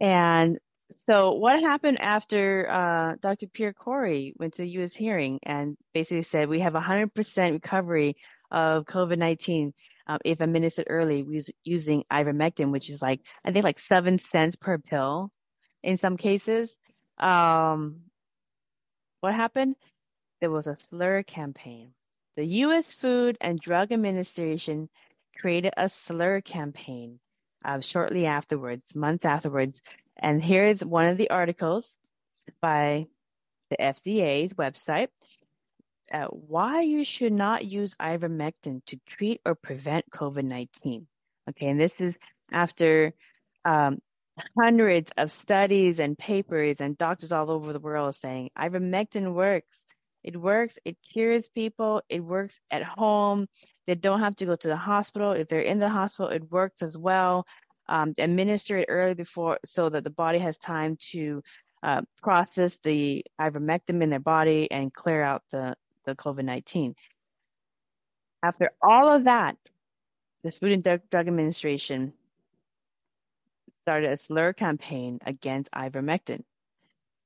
B: And so what happened after uh, Dr. Pierre Kory went to the U.S. hearing and basically said we have 100% recovery of COVID-19 um, if administered early we was using ivermectin, which is like I think like seven cents per pill in some cases. Um, what happened? There was a slur campaign. The U.S. Food and Drug Administration created a slur campaign uh, shortly afterwards, months afterwards. And here's one of the articles by the FDA's website uh, why you should not use ivermectin to treat or prevent COVID 19. Okay, and this is after um, hundreds of studies and papers and doctors all over the world saying ivermectin works. It works, it cures people, it works at home. They don't have to go to the hospital. If they're in the hospital, it works as well. Um, administer it early before so that the body has time to uh, process the ivermectin in their body and clear out the, the COVID 19. After all of that, the Food and Drug Administration started a slur campaign against ivermectin.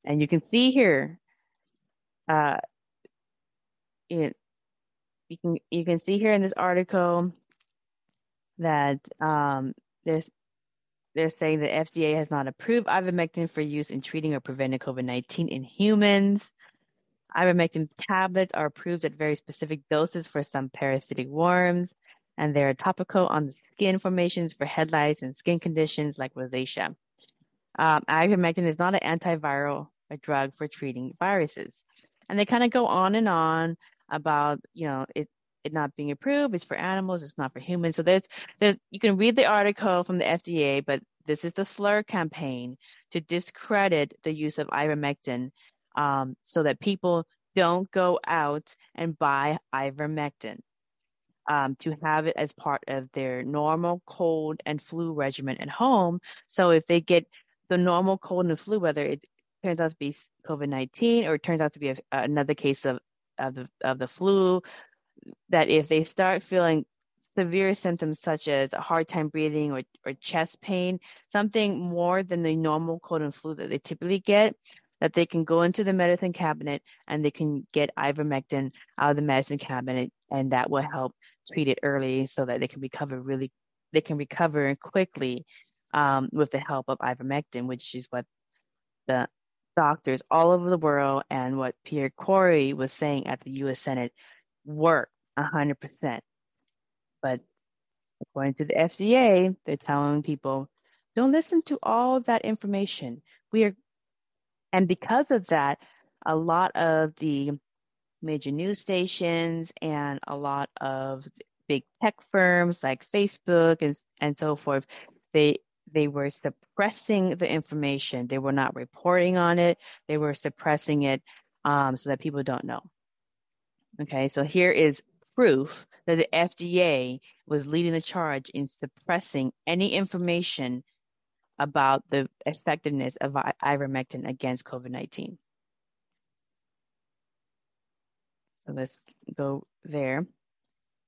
B: And you can see here, uh, it, you can you can see here in this article that um, there's they're saying the FDA has not approved ivermectin for use in treating or preventing COVID 19 in humans. Ivermectin tablets are approved at very specific doses for some parasitic worms, and they're topical on the skin formations for head lice and skin conditions like rosacea. Um, ivermectin is not an antiviral a drug for treating viruses. And they kind of go on and on about, you know, it, it not being approved. It's for animals. It's not for humans. So there's, there's, you can read the article from the FDA, but this is the slur campaign to discredit the use of ivermectin um, so that people don't go out and buy ivermectin um, to have it as part of their normal cold and flu regimen at home. So if they get the normal cold and flu, whether it turns out to be COVID 19 or it turns out to be a, another case of, of, the, of the flu, that if they start feeling severe symptoms such as a hard time breathing or, or chest pain, something more than the normal cold and flu that they typically get, that they can go into the medicine cabinet and they can get ivermectin out of the medicine cabinet and that will help treat it early so that they can recover really they can recover quickly um, with the help of ivermectin which is what the doctors all over the world and what pierre kory was saying at the u.s senate work 100% but according to the fda they're telling people don't listen to all that information. We are and because of that, a lot of the major news stations and a lot of big tech firms like Facebook and, and so forth, they they were suppressing the information. They were not reporting on it. They were suppressing it um, so that people don't know. Okay, so here is proof that the FDA was leading the charge in suppressing any information about the effectiveness of ivermectin against COVID 19. So let's go there.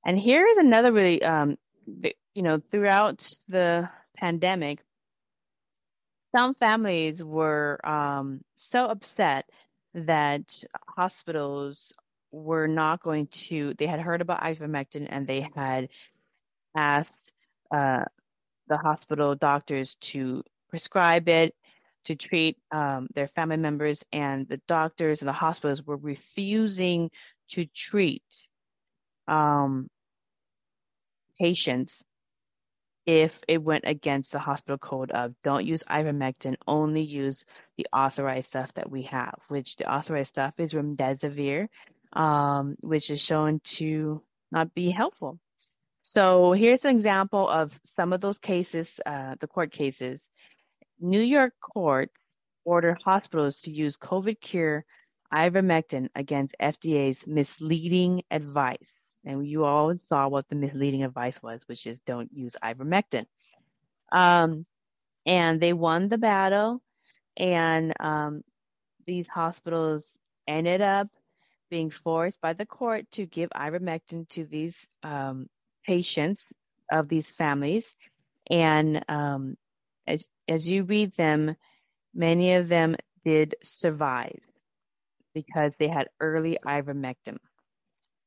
B: And here is another really, um, you know, throughout the pandemic, some families were um, so upset that hospitals were not going to, they had heard about ivermectin and they had asked uh, the hospital doctors to prescribe it to treat um, their family members, and the doctors and the hospitals were refusing to treat um, patients if it went against the hospital code of don't use ivermectin, only use the authorized stuff that we have, which the authorized stuff is remdesivir, um, which is shown to not be helpful. So here's an example of some of those cases, uh, the court cases. New York court ordered hospitals to use COVID cure ivermectin against FDA's misleading advice. And you all saw what the misleading advice was, which is don't use ivermectin. Um, and they won the battle, and um, these hospitals ended up being forced by the court to give ivermectin to these um, patients of these families. And um, as, as you read them, many of them did survive because they had early ivermectin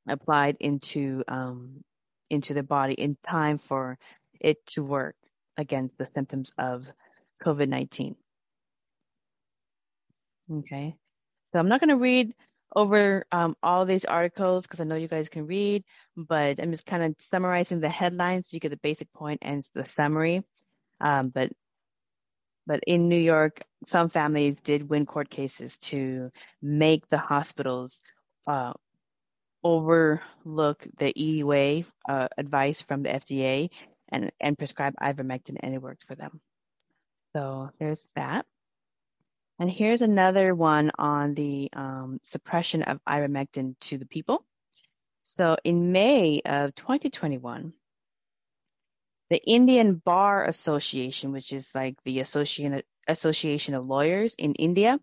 B: applied into um, into the body in time for it to work against the symptoms of COVID nineteen. Okay, so I'm not going to read over um, all these articles because I know you guys can read, but I'm just kind of summarizing the headlines so you get the basic point and the summary. Um, but but in New York, some families did win court cases to make the hospitals uh, overlook the EUA uh, advice from the FDA and, and prescribe ivermectin, and it worked for them. So there's that. And here's another one on the um, suppression of ivermectin to the people. So in May of 2021, the Indian Bar Association, which is like the Association Association of Lawyers in India,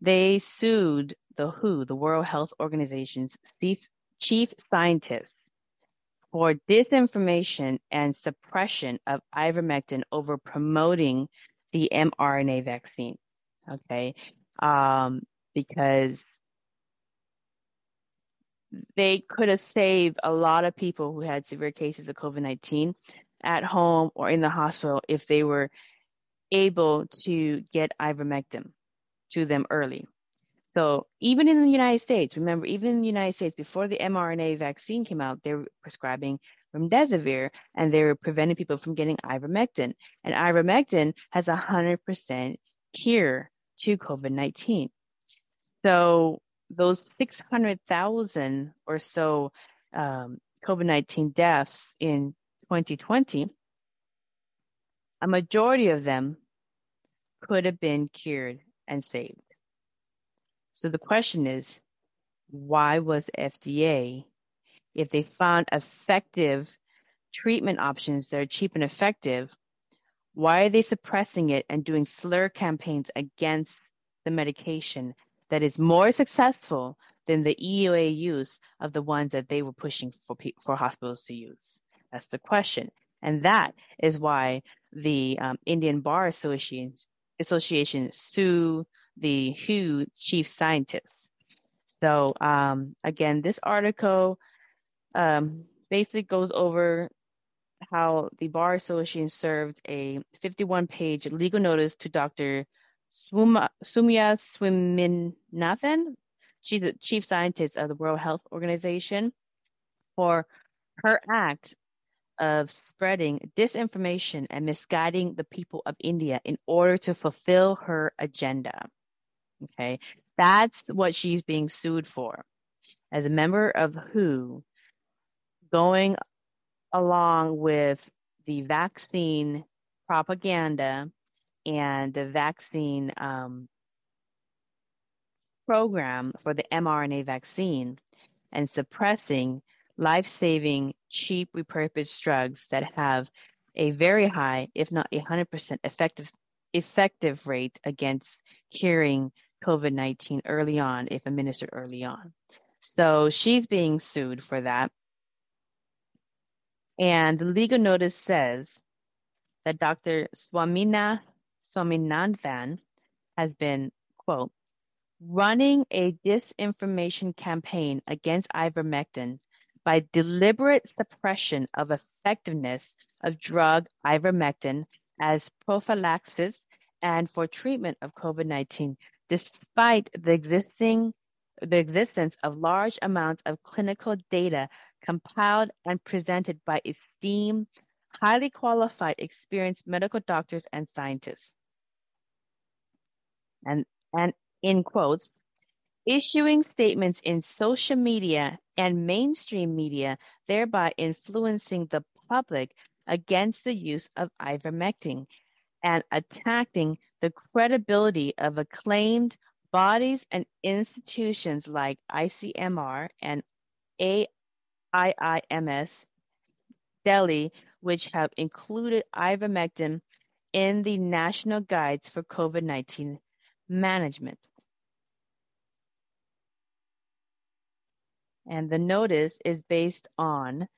B: they sued the WHO, the World Health Organization's chief, chief scientist, for disinformation and suppression of ivermectin over promoting the mRNA vaccine. Okay, um, because they could have saved a lot of people who had severe cases of COVID 19 at home or in the hospital if they were able to get ivermectin to them early. So even in the United States, remember, even in the United States, before the mRNA vaccine came out, they were prescribing remdesivir and they were preventing people from getting ivermectin. And ivermectin has a 100% cure to COVID-19. So those 600,000 or so um, COVID-19 deaths in 2020, a majority of them could have been cured and saved. So the question is, why was FDA, if they found effective treatment options that are cheap and effective, why are they suppressing it and doing slur campaigns against the medication that is more successful than the EUA use of the ones that they were pushing for, for hospitals to use? That's the question. And that is why the um, Indian Bar Association, Association sued the WHO chief scientist. So um, again, this article um, basically goes over how the Bar Association served a 51-page legal notice to Dr. Soumya Swaminathan. She's the chief scientist of the World Health Organization for her act of spreading disinformation and misguiding the people of India in order to fulfill her agenda. Okay, that's what she's being sued for. As a member of WHO, going along with the vaccine propaganda and the vaccine um, program for the mRNA vaccine and suppressing life saving, cheap repurposed drugs that have a very high, if not a 100% effective, effective rate against curing COVID 19 early on, if administered early on. So she's being sued for that. And the legal notice says that Dr. Swamina Swaminathan has been, quote, running a disinformation campaign against ivermectin by deliberate suppression of effectiveness of drug ivermectin as prophylaxis and for treatment of COVID 19, despite the existing the existence of large amounts of clinical data compiled and presented by esteemed, highly qualified, experienced medical doctors and scientists. And, and in quotes, issuing statements in social media and mainstream media, thereby influencing the public against the use of ivermectin and attacking the credibility of acclaimed bodies and institutions like ICMR and AIIMS Delhi, which have included ivermectin in the national guides for COVID 19 management. And the notice is based on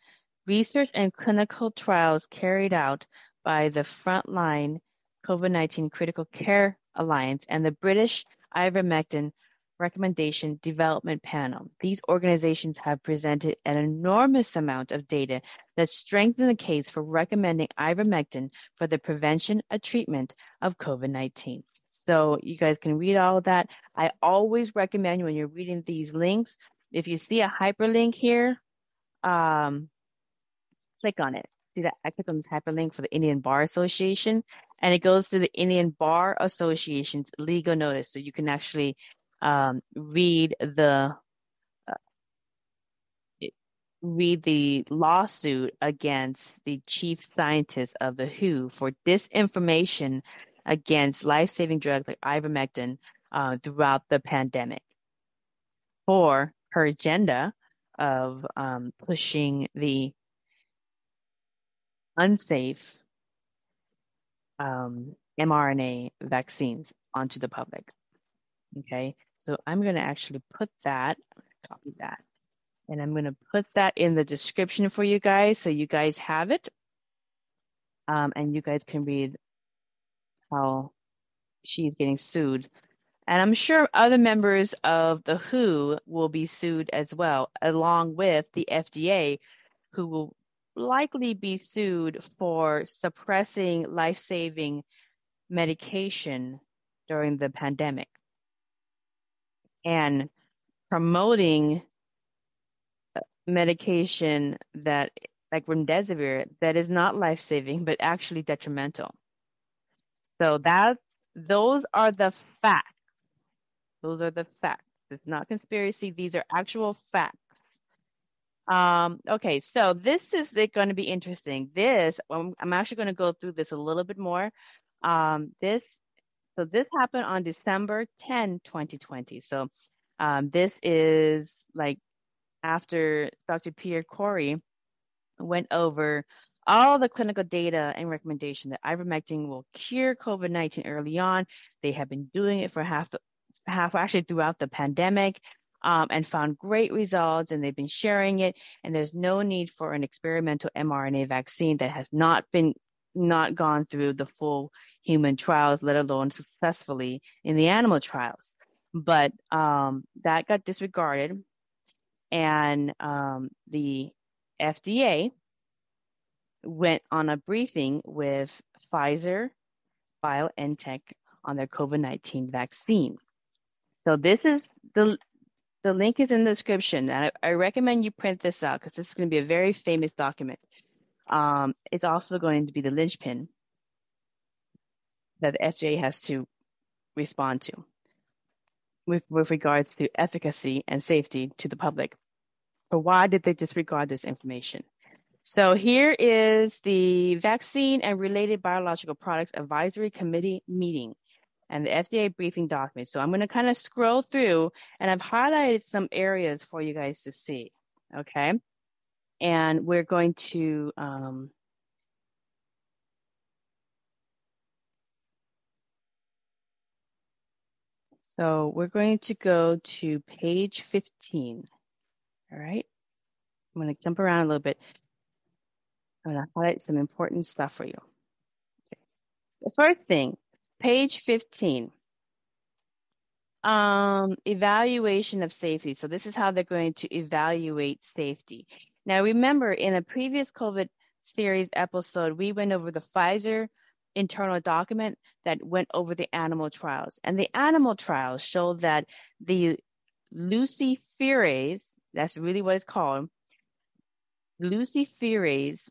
B: research and clinical trials carried out by the Frontline COVID 19 Critical Care Alliance and the British Ivermectin Recommendation Development Panel. These organizations have presented an enormous amount of data that strengthen the case for recommending ivermectin for the prevention and treatment of COVID 19. So you guys can read all of that. I always recommend when you're reading these links, if you see a hyperlink here, um, click on it. See that I click on this hyperlink for the Indian Bar Association, and it goes to the Indian Bar Association's legal notice, so you can actually um, read the uh, read the lawsuit against the chief scientist of the WHO for disinformation against life-saving drugs like ivermectin uh, throughout the pandemic. For her agenda of um, pushing the unsafe um, mRNA vaccines onto the public. Okay, so I'm going to actually put that, copy that, and I'm going to put that in the description for you guys so you guys have it. Um, and you guys can read how she's getting sued. And I'm sure other members of the WHO will be sued as well, along with the FDA, who will likely be sued for suppressing life saving medication during the pandemic and promoting uh, medication that like remdesivir that is not life saving but actually detrimental. So that those are the facts. Those are the facts. It's not conspiracy. These are actual facts um, okay, so this is going to be interesting. This, I'm, I'm actually going to go through this a little bit more. Um, this, so this happened on December 10, 2020. So um, this is like after Dr. Pierre Kory went over all the clinical data and recommendation that ivermectin will cure COVID-19 early on. They have been doing it for half the half actually throughout the pandemic um, and found great results, and they've been sharing it. And there's no need for an experimental mRNA vaccine that has not been not gone through the full human trials, let alone successfully in the animal trials. But um, that got disregarded, and um, the FDA went on a briefing with Pfizer BioNTech on their COVID 19 vaccine. So, this is the the link is in the description. I, I recommend you print this out because this is going to be a very famous document. Um, it's also going to be the linchpin that the FDA has to respond to with, with regards to efficacy and safety to the public. But why did they disregard this information? So here is the Vaccine and Related Biological Products Advisory Committee meeting and the FDA briefing document. So I'm going to kind of scroll through and I've highlighted some areas for you guys to see. Okay. And we're going to, um, so we're going to go to page 15. All right. I'm going to jump around a little bit. I'm going to highlight some important stuff for you. Okay. The first thing Page 15. Um, evaluation of safety. So this is how they're going to evaluate safety. Now remember in a previous COVID series episode, we went over the Pfizer internal document that went over the animal trials. And the animal trials show that the luciferase, that's really what it's called, luciferase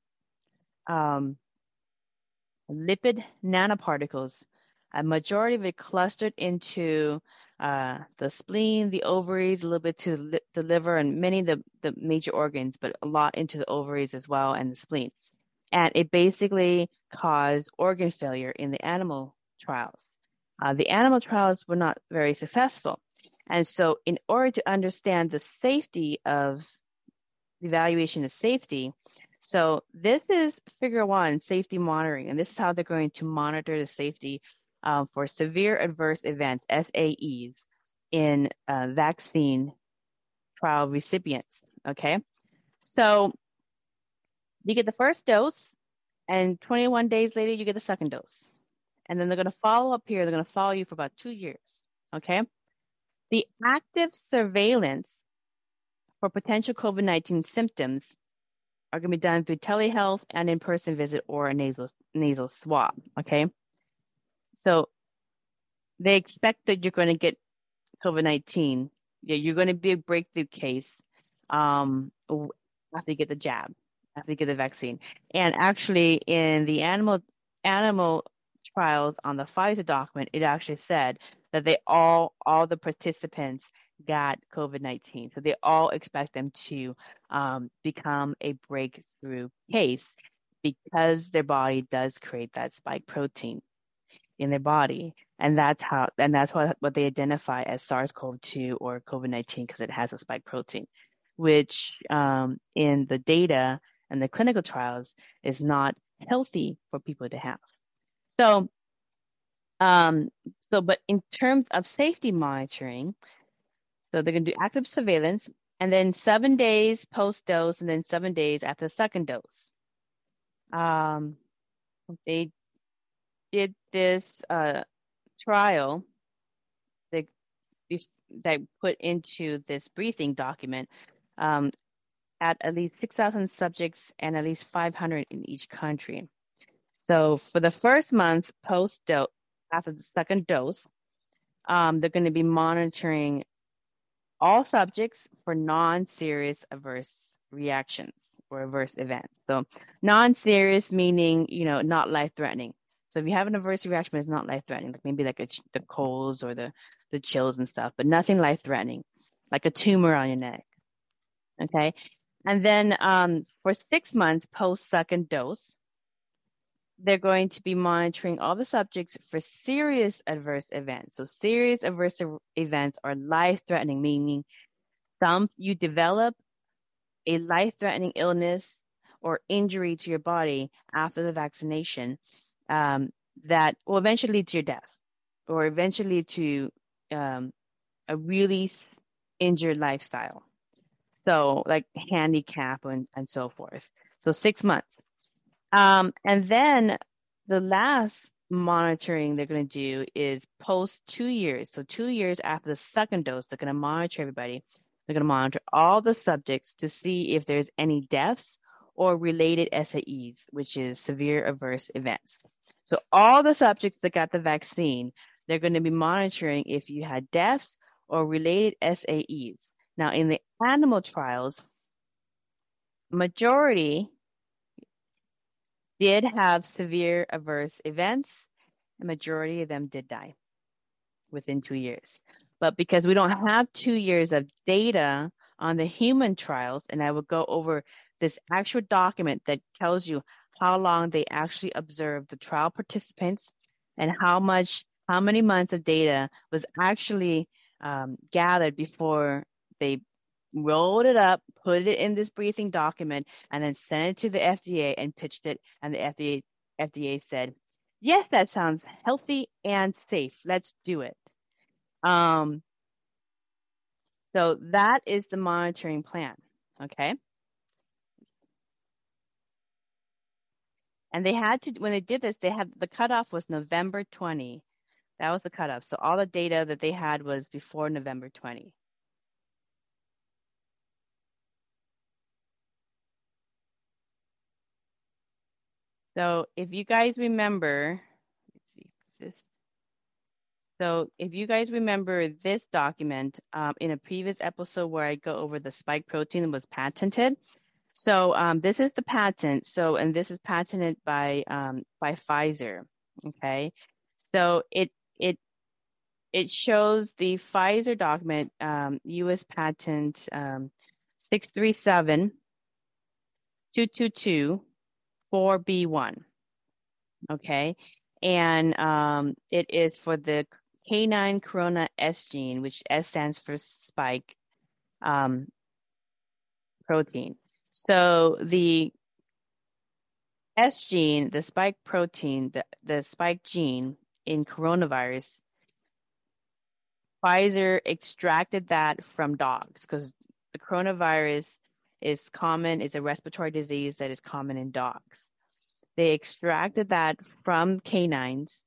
B: um, lipid nanoparticles, a majority of it clustered into uh, the spleen, the ovaries, a little bit to li- the liver, and many of the, the major organs, but a lot into the ovaries as well and the spleen. And it basically caused organ failure in the animal trials. Uh, the animal trials were not very successful. And so, in order to understand the safety of the evaluation of safety, so this is figure one, safety monitoring, and this is how they're going to monitor the safety um, for severe adverse events, SAEs, in uh, vaccine trial recipients. Okay, so you get the first dose, and 21 days later, you get the second dose. And then they're going to follow up here. They're going to follow you for about two years. Okay. The active surveillance for potential COVID 19 symptoms are going to be done through telehealth and in person visit or a nasal, nasal swab. Okay. So they expect that you're going to get COVID 19. Yeah, you're going to be a breakthrough case um, after you get the jab, after you get the vaccine. And actually, in the animal animal trials on the Pfizer document, it actually said that they all all the participants got COVID 19. So they all expect them to um, become a breakthrough case because their body does create that spike protein in their body. And that's how, and that's what, what they identify as SARS CoV 2 or COVID 19 because it has a spike protein, which um, in the data and the clinical trials is not healthy for people to have. So, um, so, but in terms of safety monitoring, so they're going to do active surveillance and then seven days post dose and then seven days after the second dose. Um, they did this uh, trial that, put into this briefing document um, at at least 6,000 subjects and at least 500 in each country. So for the first month post dose, after the second dose, um, they're going to be monitoring all subjects for non-serious adverse reactions or adverse events. So non-serious meaning, you know, not life-threatening. So if you have an adverse reaction, it's not life-threatening, like maybe like a, the colds or the the chills and stuff, but nothing life-threatening, like a tumor on your neck. Okay, and then um, for six months post second dose, they're going to be monitoring all the subjects for serious adverse events. So serious adverse events are life-threatening, meaning some you develop a life-threatening illness or injury to your body after the vaccination um, that will eventually lead to your death or eventually to um, a really injured lifestyle. So like handicap and, and so forth. So six months. Um, and then the last monitoring they're going to do is post two years. So, two years after the second dose, they're going to monitor everybody. They're going to monitor all the subjects to see if there's any deaths or related SAEs, which is severe adverse events. So, all the subjects that got the vaccine, they're going to be monitoring if you had deaths or related SAEs. Now, in the animal trials, majority did have severe adverse events. The majority of them did die within two years. But because we don't have two years of data on the human trials, and I will go over this actual document that tells you how long they actually observed the trial participants and how much, how many months of data was actually um, gathered before they rolled it up, put it in this briefing document, and then sent it to the FDA and pitched it. And the FDA FDA said, "Yes, that sounds healthy and safe. Let's do it." Um, so that is the monitoring plan. Okay. And they had to when they did this, they had the cutoff was November 20. That was the cutoff. So all the data that they had was before November 20. So if you guys remember, let's see, this. So, if you guys remember this document um, in a previous episode where I go over the spike protein that was patented. So, um, this is the patent. So, and this is patented by um, by Pfizer. Okay, so it it it shows the Pfizer document, U.S. Um, patent um, six three seven two two two four B one. Okay, and um, it is for the Canine Corona S gene, which S stands for spike um, protein. So the S gene, the spike protein, the, the spike gene in coronavirus, Pfizer extracted that from dogs because the coronavirus is common, is a respiratory disease that is common in dogs. They extracted that from canines,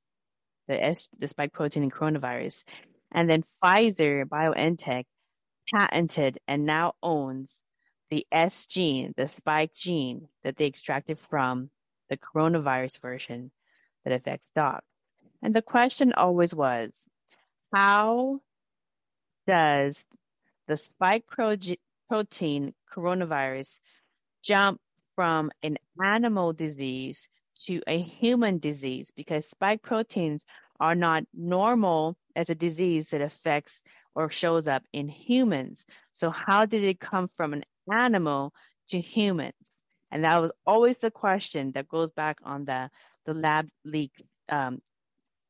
B: the, S, the spike protein in coronavirus. And then Pfizer BioNTech patented and now owns the S gene, the spike gene that they extracted from the coronavirus version that affects dogs. And the question always was how does the spike protein coronavirus jump from an animal disease to a human disease because spike proteins are not normal as a disease that affects or shows up in humans. So, how did it come from an animal to humans? And that was always the question that goes back on the, the lab leak. Um,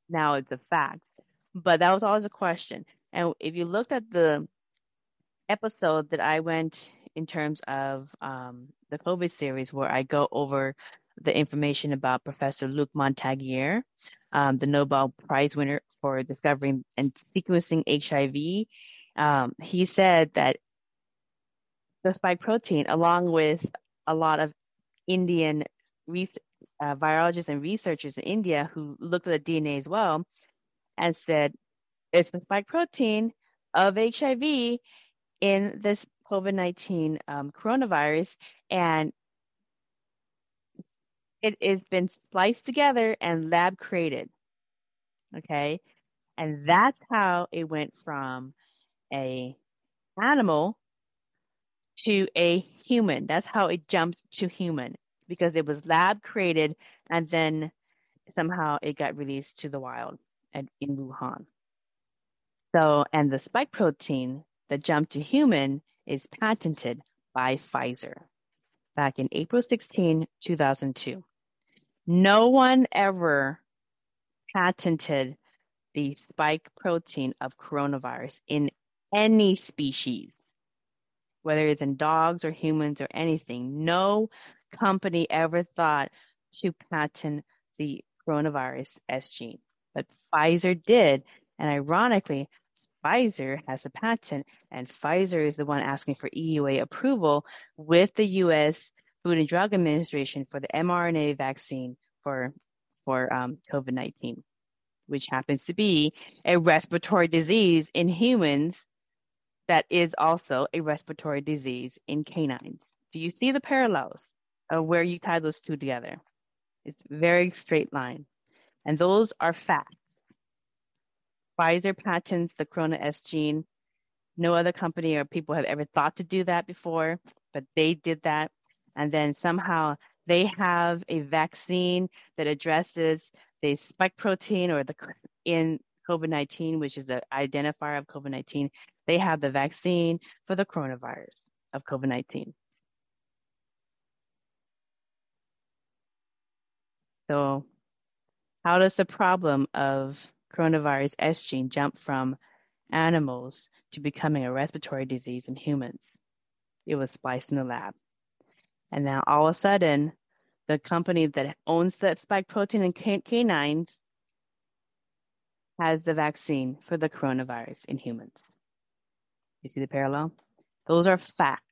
B: now it's a fact, but that was always a question. And if you looked at the episode that I went in terms of um, the COVID series, where I go over the information about Professor Luc Montagnier, um, the Nobel Prize winner for discovering and sequencing HIV, um, he said that the spike protein, along with a lot of Indian uh, virologists and researchers in India who looked at the DNA as well, and said it's the spike protein of HIV in this COVID 19 um, coronavirus. And it has been spliced together and lab created. Okay. And that's how it went from a animal to a human. That's how it jumped to human because it was lab created and then somehow it got released to the wild in Wuhan. So, and the spike protein that jumped to human is patented by Pfizer back in April 16, 2002. No one ever patented the spike protein of coronavirus in any species, whether it's in dogs or humans or anything. No company ever thought to patent the coronavirus S gene, but Pfizer did. And ironically, Pfizer has the patent, and Pfizer is the one asking for EUA approval with the U.S. Food and Drug Administration for the mRNA vaccine for for um, COVID nineteen, which happens to be a respiratory disease in humans that is also a respiratory disease in canines. Do you see the parallels of where you tie those two together? It's very straight line, and those are facts. Pfizer patents the Corona S gene. No other company or people have ever thought to do that before, but they did that. And then somehow they have a vaccine that addresses the spike protein or the in COVID 19, which is the identifier of COVID 19. They have the vaccine for the coronavirus of COVID 19. So, how does the problem of coronavirus S gene jump from animals to becoming a respiratory disease in humans. It was spliced in the lab. And now all of a sudden, the company that owns the spike protein in canines has the vaccine for the coronavirus in humans. You see the parallel? Those are facts.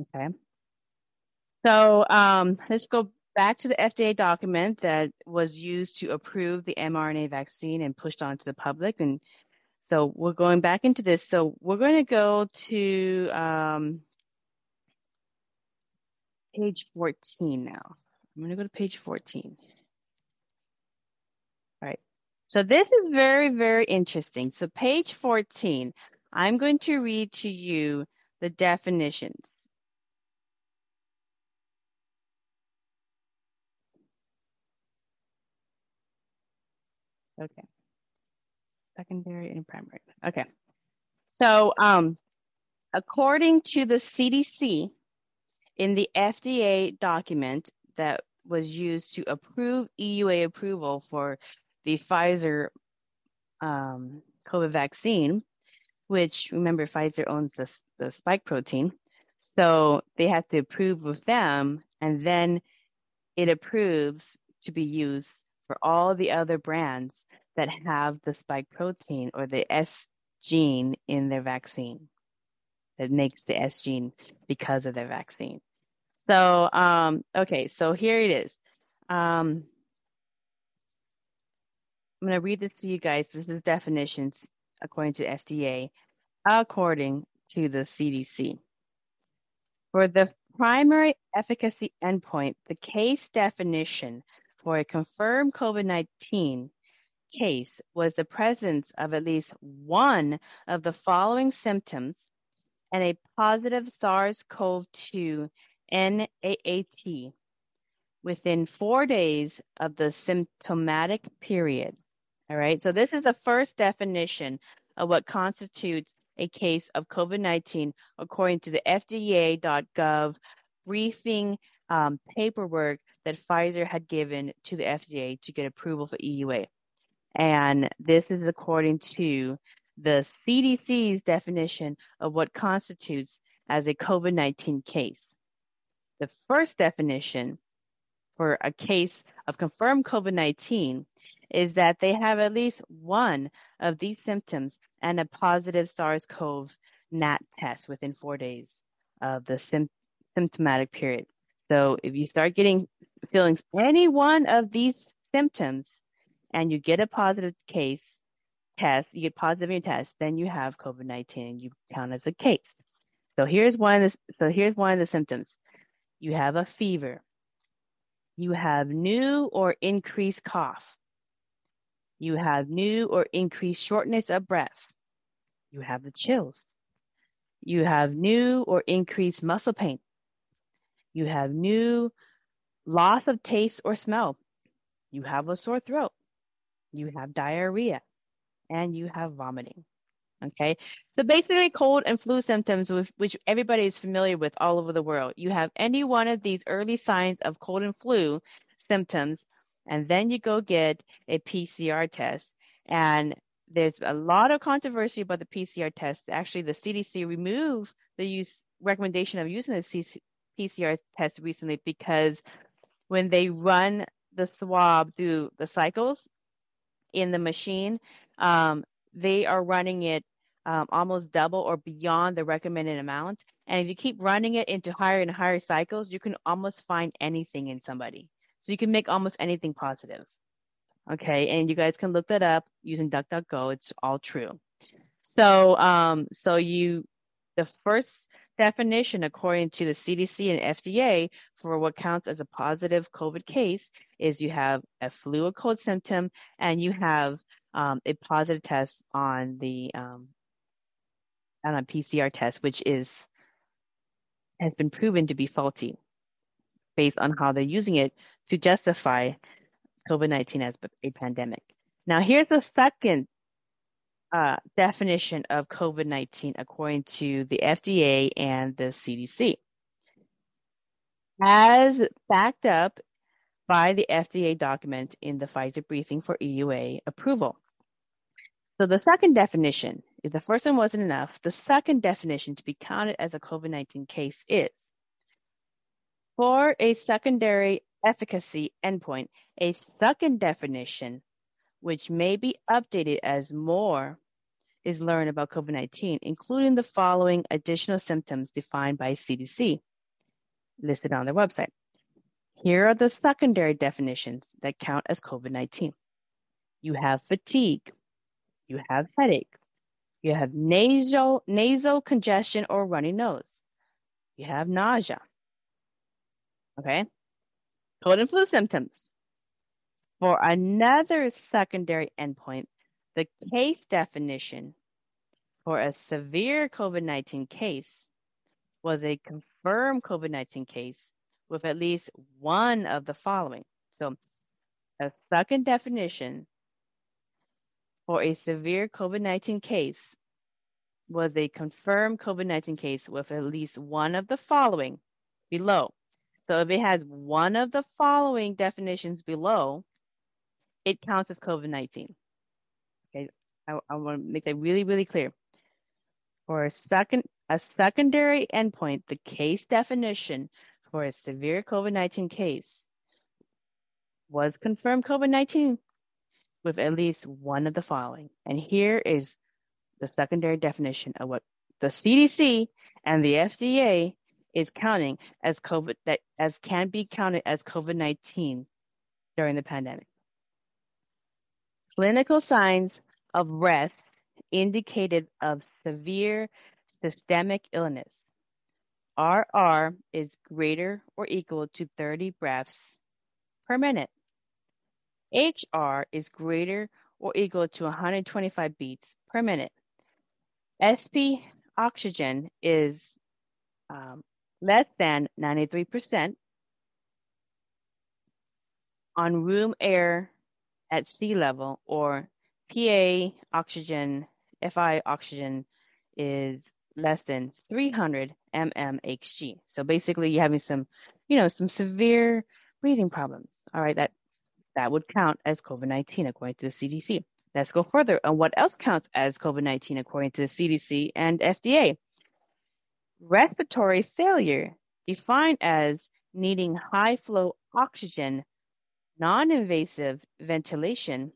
B: Okay. So um, let's go back to the FDA document that was used to approve the mRNA vaccine and pushed on to the public. And so we're going back into this. So we're going to go to um, page 14 now. I'm going to go to page 14. All right. So this is very, very interesting. So page 14, I'm going to read to you the definitions. Okay. Secondary and primary. Okay. So um, according to the CDC, in the FDA document that was used to approve EUA approval for the Pfizer um, COVID vaccine, which remember Pfizer owns the, the spike protein. So they have to approve with them, and then it approves to be used for all the other brands that have the spike protein or the S gene in their vaccine that makes the S gene because of their vaccine. So, um, okay, so here it is. Um, I'm going to read this to you guys. This is definitions according to FDA, according to the CDC. For the primary efficacy endpoint, the case definition for a confirmed COVID 19 case was the presence of at least one of the following symptoms and a positive SARS CoV 2 NAAT within four days of the symptomatic period. All right, so this is the first definition of what constitutes a case of COVID 19 according to the FDA.gov briefing um, paperwork that Pfizer had given to the FDA to get approval for EUA. And this is according to the CDC's definition of what constitutes as a COVID 19 case. The first definition for a case of confirmed COVID 19 is that they have at least one of these symptoms and a positive SARS CoV NAT test within four days of the sim- symptomatic period. So if you start getting feeling any one of these symptoms and you get a positive case test, you get positive in your test, then you have COVID 19 and you count as a case. So here's one of the, so here's one of the symptoms you have a fever, you have new or increased cough, you have new or increased shortness of breath, you have the chills, you have new or increased muscle pain, you have new loss of taste or smell, you have a sore throat, you have diarrhea, and you have vomiting. Okay, so basically, cold and flu symptoms, with, which everybody is familiar with all over the world. You have any one of these early signs of cold and flu symptoms, and then you go get a PCR test. And there's a lot of controversy about the PCR test. Actually, the CDC removed the use recommendation of using the PCR test recently because when they run the swab through the cycles in the machine, um, they are running it um, almost double or beyond the recommended amount. And if you keep running it into higher and higher cycles, you can almost find anything in somebody. So you can make almost anything positive. Okay, and you guys can look that up using DuckDuckGo. It's all true. So, um, so you, the first definition, according to the CDC and FDA, for what counts as a positive COVID case is you have a flu or cold symptom and you have um, a positive test on the um, on a PCR test, which is has been proven to be faulty based on how they're using it to justify COVID 19 as a pandemic. Now, here's the second uh, definition of COVID 19 according to the FDA and the CDC. As backed up by the FDA document in the Pfizer briefing for EUA approval. So the second definition, if the first one wasn't enough, the second definition to be counted as a COVID 19 case is for a secondary efficacy endpoint, a second definition, which may be updated as more is learned about COVID 19, including the following additional symptoms defined by CDC listed on their website. Here are the secondary definitions that count as COVID 19. You have fatigue, you have headache, you have nasal, nasal congestion or runny nose, you have nausea. Okay? Cold and flu symptoms. For another secondary endpoint, the case definition for a severe COVID 19 case was a confirmed COVID 19 case with at least one of the following. So, a second definition for a severe COVID 19 case was a confirmed COVID 19 case with at least one of the following below. So, if it has one of the following definitions below, it counts as COVID 19. Okay, I, I want to make that really, really clear. For a second, a secondary endpoint, the case definition for a severe COVID 19 case was confirmed COVID 19 with at least one of the following. And here is the secondary definition of what the CDC and the FDA is counting as COVID that as can be counted as COVID 19 during the pandemic. Clinical signs of rest indicated of severe systemic illness. RR is greater or equal to 30 breaths per minute. HR is greater or equal to 125 beats per minute. SP oxygen is um, less than 93% on room air at sea level, or PA oxygen, FI oxygen is less than 300 mmHg. So basically, you're having some, you know, some severe breathing problems. All right, that that would count as COVID-19 according to the CDC. Let's go further on what else counts as COVID-19 according to the CDC and FDA. Respiratory failure, defined as needing high flow oxygen, non invasive ventilation,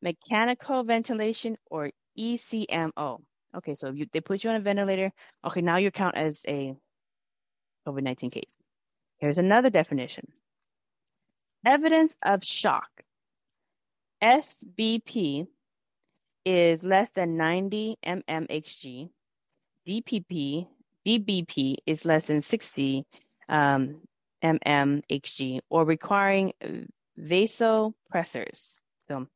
B: mechanical ventilation, or ECMO. Okay, so you, they put you on a ventilator. Okay, now you count as a COVID 19 case. Here's another definition evidence of shock. SBP is less than 90 mmHg. DPP, DBP is less than 60 um, mmHg or requiring vasopressors. So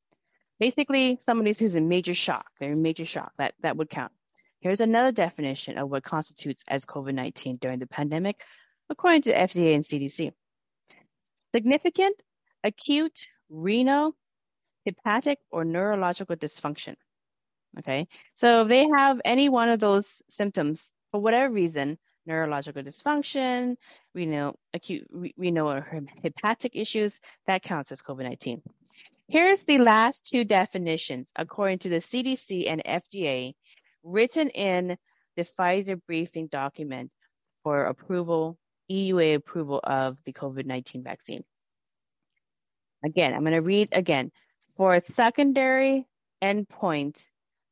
B: basically, somebody who's in major shock, they're in major shock, that, that would count. Here's another definition of what constitutes as COVID 19 during the pandemic, according to FDA and CDC. Significant acute renal hepatic or neurological dysfunction. Okay, so if they have any one of those symptoms for whatever reason, neurological dysfunction, renal acute renal or hepatic issues, that counts as COVID 19. Here's the last two definitions according to the CDC and FDA written in the Pfizer briefing document for approval, EUA approval of the COVID 19 vaccine. Again, I'm going to read again. For secondary endpoint,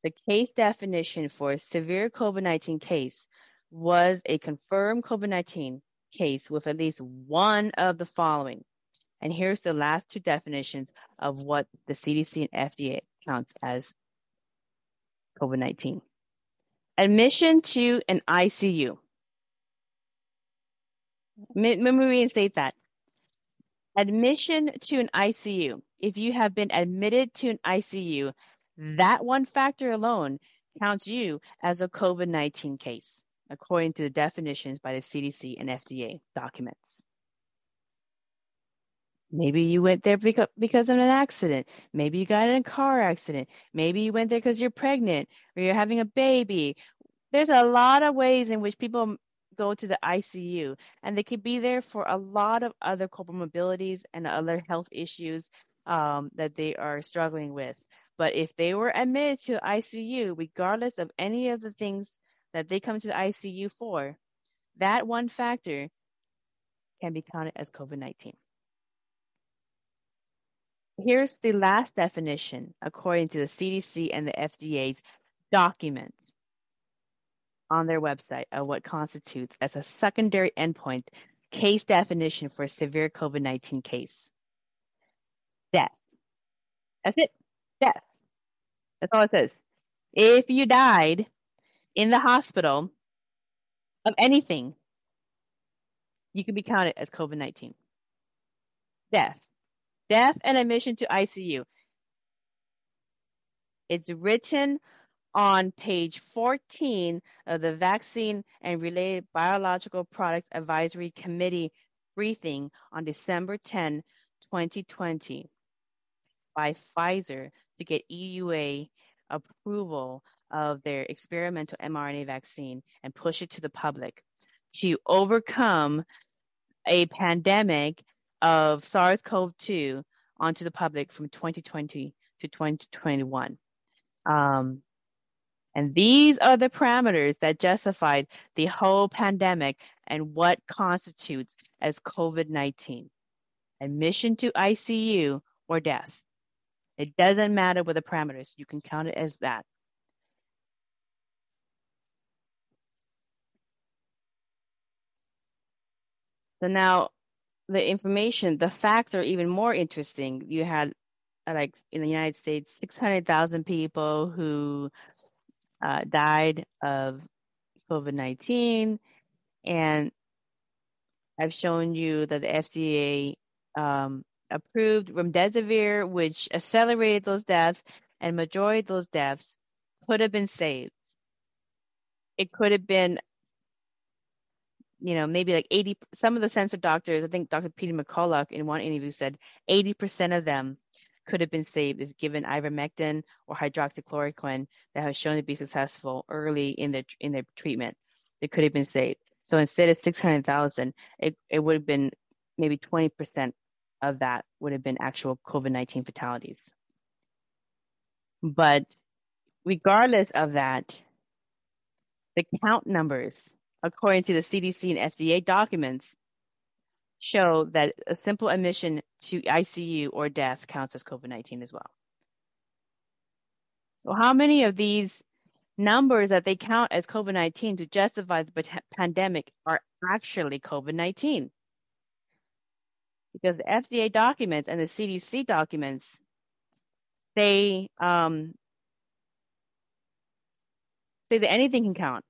B: the case definition for a severe COVID 19 case was a confirmed COVID 19 case with at least one of the following. And here's the last two definitions of what the CDC and FDA counts as COVID 19 admission to an ICU. Let me reinstate that. Admission to an ICU if you have been admitted to an ICU, that one factor alone counts you as a COVID 19 case, according to the definitions by the CDC and FDA documents. Maybe you went there because, because of an accident. Maybe you got in a car accident. Maybe you went there because you're pregnant or you're having a baby. There's a lot of ways in which people go to the ICU, and they could be there for a lot of other comorbidities and other health issues um, that they are struggling with. But if they were admitted to ICU, regardless of any of the things that they come to the ICU for, that one factor can be counted as COVID 19. Here's the last definition according to the CDC and the FDA's document on their website of what constitutes as a secondary endpoint case definition for a severe COVID 19 case death. That's it. Death. That's all it says. If you died in the hospital of anything, you can be counted as COVID 19. Death. Death and admission to ICU. It's written on page 14 of the Vaccine and Related Biological Products Advisory Committee briefing on December 10, 2020 by Pfizer to get EUA approval of their experimental mRNA vaccine and push it to the public to overcome a pandemic of SARS CoV 2 onto the public from 2020 to 2021. Um, and these are the parameters that justified the whole pandemic and what constitutes as COVID 19 admission to ICU or death. It doesn't matter what the parameters, you can count it as that. So now the information, the facts are even more interesting. You had, uh, like in the United States, 600,000 people who uh, died of COVID 19. And I've shown you that the FDA um, approved remdesivir, which accelerated those deaths, and majority of those deaths could have been saved. It could have been you know, maybe like 80, some of the censor doctors, I think Dr. Peter McCullough in one interview said 80% of them could have been saved if given ivermectin or hydroxychloroquine that has shown to be successful early in the in their treatment. They could have been saved. So instead of 600,000, it, it would have been maybe 20% of that would have been actual COVID 19 fatalities. But regardless of that, the count numbers according to the CDC and FDA documents, show that a simple admission to ICU or death counts as COVID 19 as well. So, how many of these numbers that they count as COVID 19 to justify the pandemic are actually COVID 19? Because the FDA documents and the CDC documents say um, say that anything can count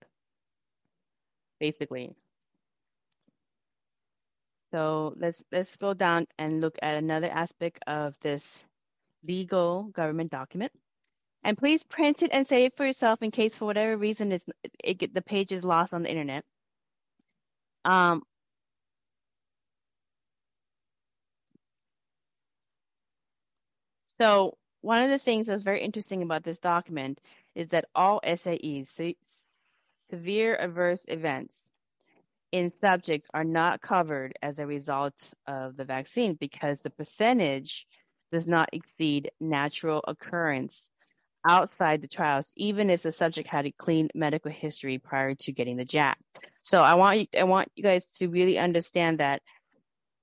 B: basically. So let's let's go down and look at another aspect of this legal government document. And please print it and save it for yourself in case for whatever reason it's, it get, the page is lost on the internet. Um, so one of the things that's very interesting about this document is that all SAEs, severe adverse events in subjects are not covered as a result of the vaccine because the percentage does not exceed natural occurrence outside the trials, even if the subject had a clean medical history prior to getting the jab. So I want you, I want you guys to really understand that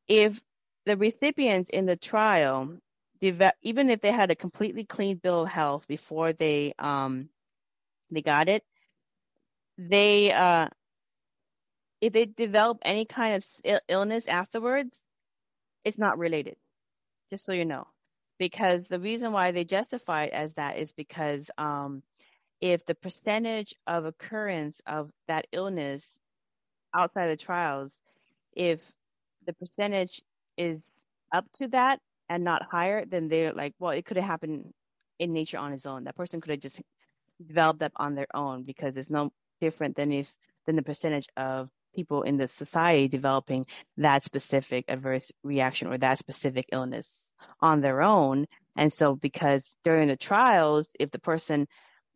B: if the recipients in the trial, even if they had a completely clean bill of health before they um, they got it, they uh if they develop any kind of illness afterwards it's not related just so you know. Because the reason why they justify it as that is because um if the percentage of occurrence of that illness outside the trials if the percentage is up to that and not higher then they're like well it could have happened in nature on its own. That person could have just developed that on their own because there's no different than if than the percentage of people in the society developing that specific adverse reaction or that specific illness on their own. And so, because during the trials, if the person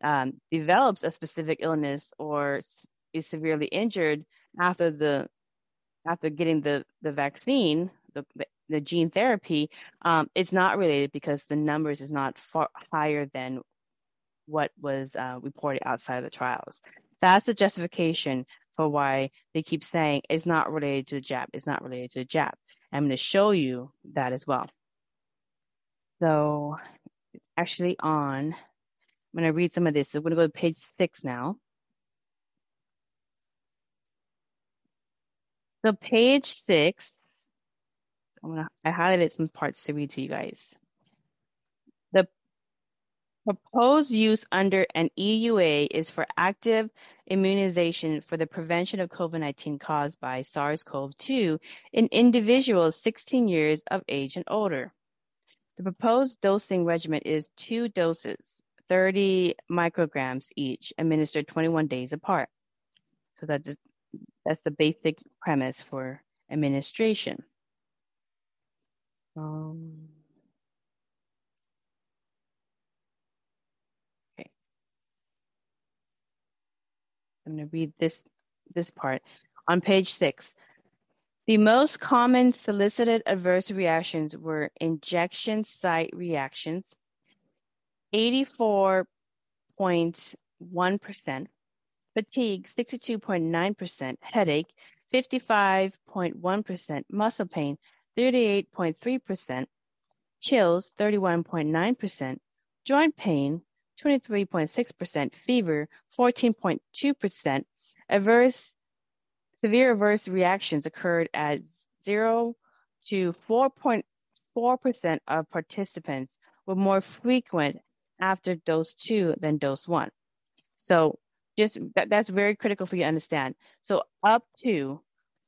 B: um, develops a specific illness or is severely injured after the after getting the the vaccine, the the gene therapy, um, it's not related because the numbers is not far higher than what was uh, reported outside of the trials. That's the justification for why they keep saying it's not related to the jab. It's not related to the jab. I'm going to show you that as well. So it's actually on. I'm going to read some of this. So we're going to go to page six now. So page six, I'm gonna, I highlighted some parts to read to you guys. Proposed use under an EUA is for active immunization for the prevention of COVID-19 caused by SARS-CoV-2 in individuals 16 years of age and older. The proposed dosing regimen is two doses, 30 micrograms each, administered 21 days apart. So that's, that's the basic premise for administration. Um, I'm going to read this, this part. On page six, the most common solicited adverse reactions were injection site reactions, 84.1%, fatigue, 62.9%, headache, 55.1%, muscle pain, 38.3%, chills, 31.9%, joint pain, 23.6%, fever, 14.2%, adverse Severe adverse reactions occurred at 0 to 4.4% of participants were more frequent after dose two than dose one. So just that, that's very critical for you to understand. So up to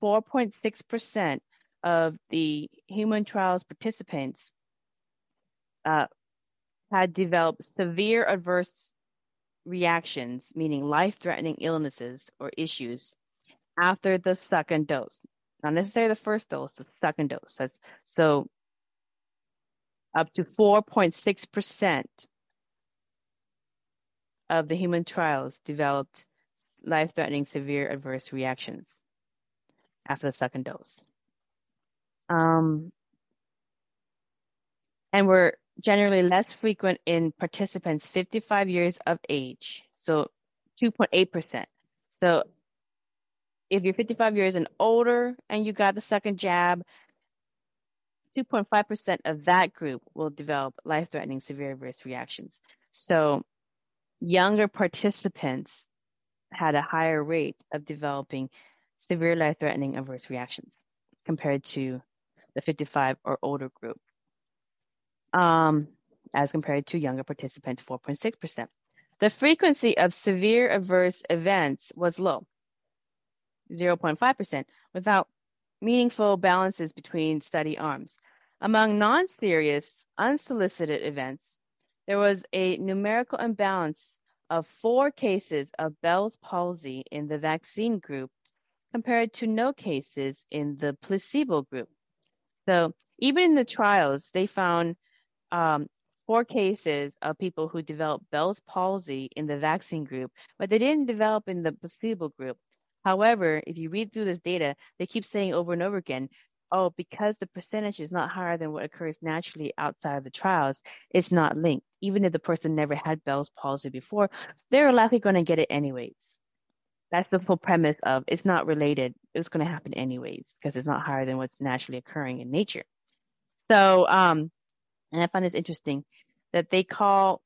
B: 4.6% of the human trials participants uh, had developed severe adverse reactions, meaning life-threatening illnesses or issues after the second dose. Not necessarily the first dose, the second dose. That's, so up to 4.6% of the human trials developed life-threatening severe adverse reactions after the second dose. Um, and were generally less frequent in participants 55 years of age, so 2.8%. So if you're 55 years and older and you got the second jab, 2.5% of that group will develop life threatening severe adverse reactions. So, younger participants had a higher rate of developing severe life threatening adverse reactions compared to the 55 or older group, um, as compared to younger participants, 4.6%. The frequency of severe adverse events was low. 0.5%, without meaningful balances between study arms. Among non serious, unsolicited events, there was a numerical imbalance of four cases of Bell's palsy in the vaccine group compared to no cases in the placebo group. So, even in the trials, they found um, four cases of people who developed Bell's palsy in the vaccine group, but they didn't develop in the placebo group. However, if you read through this data, they keep saying over and over again, oh, because the percentage is not higher than what occurs naturally outside of the trials, it's not linked. Even if the person never had Bell's palsy before, they're likely going to get it anyways. That's the full premise of it's not related. It's going to happen anyways because it's not higher than what's naturally occurring in nature. So, um, and I find this interesting that they call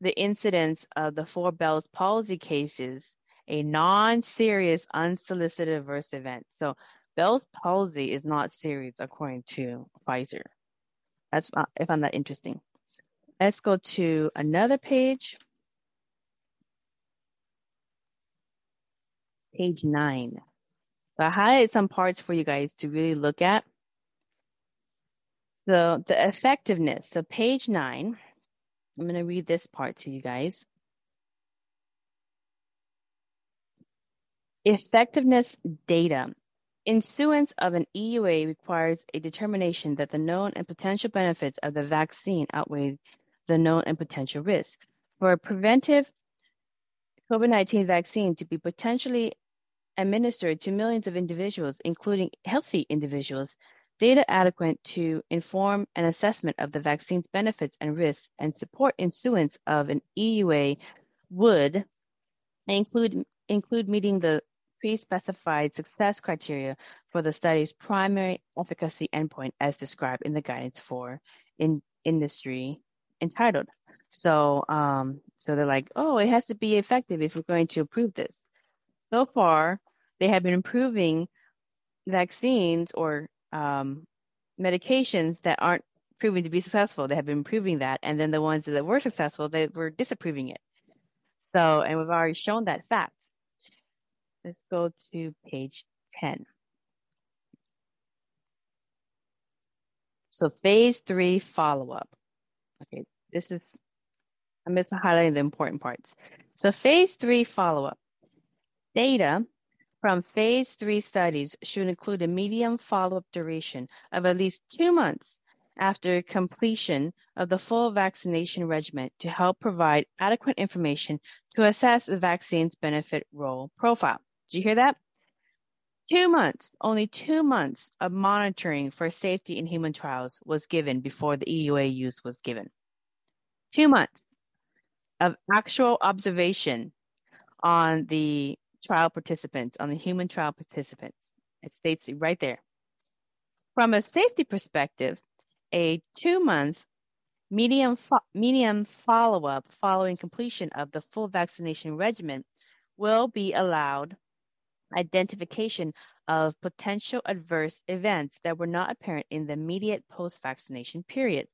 B: the incidence of the four Bell's palsy cases a non-serious unsolicited adverse event. So Bell's palsy is not serious according to Pfizer. That's uh, I found that interesting. Let's go to another page. Page nine. So I highlighted some parts for you guys to really look at. So the effectiveness. So page nine, I'm going to read this part to you guys. Effectiveness data. Issuance of an EUA requires a determination that the known and potential benefits of the vaccine outweigh the known and potential risks. For a preventive COVID 19 vaccine to be potentially administered to millions of individuals, including healthy individuals, data adequate to inform an assessment of the vaccine's benefits and risks and support issuance of an EUA would include include meeting the pre-specified success criteria for the study's primary efficacy endpoint as described in the guidance for in industry entitled. So, um, so they're like, oh, it has to be effective if we're going to approve this. So far, they have been improving vaccines or um, medications that aren't proving to be successful. They have been proving that, and then the ones that were successful, they were disapproving it. So, and we've already shown that fact. Let's go to page 10. So phase three follow-up. Okay, this is, I'm just highlighting the important parts. So phase three follow-up. Data from phase three studies should include a medium follow-up duration of at least two months after completion of the full vaccination regimen to help provide adequate information to assess the vaccine's benefit role profile. Did you hear that? Two months, only two months of monitoring for safety in human trials was given before the EUA use was given. Two months of actual observation on the trial participants, on the human trial participants. It states right there. From a safety perspective, a two month medium, fo- medium follow up following completion of the full vaccination regimen will be allowed identification of potential adverse events that were not apparent in the immediate post vaccination period.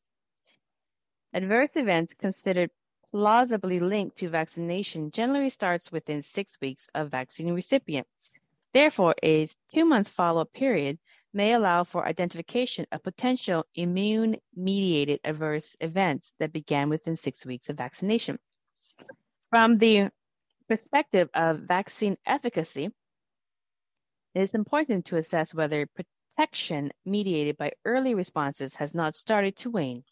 B: Adverse events considered plausibly linked to vaccination generally starts within six weeks of vaccine recipient. Therefore, a two month follow up period may allow for identification of potential immune mediated adverse events that began within six weeks of vaccination. From the perspective of vaccine efficacy, it is important to assess whether protection mediated by early responses has not started to wane.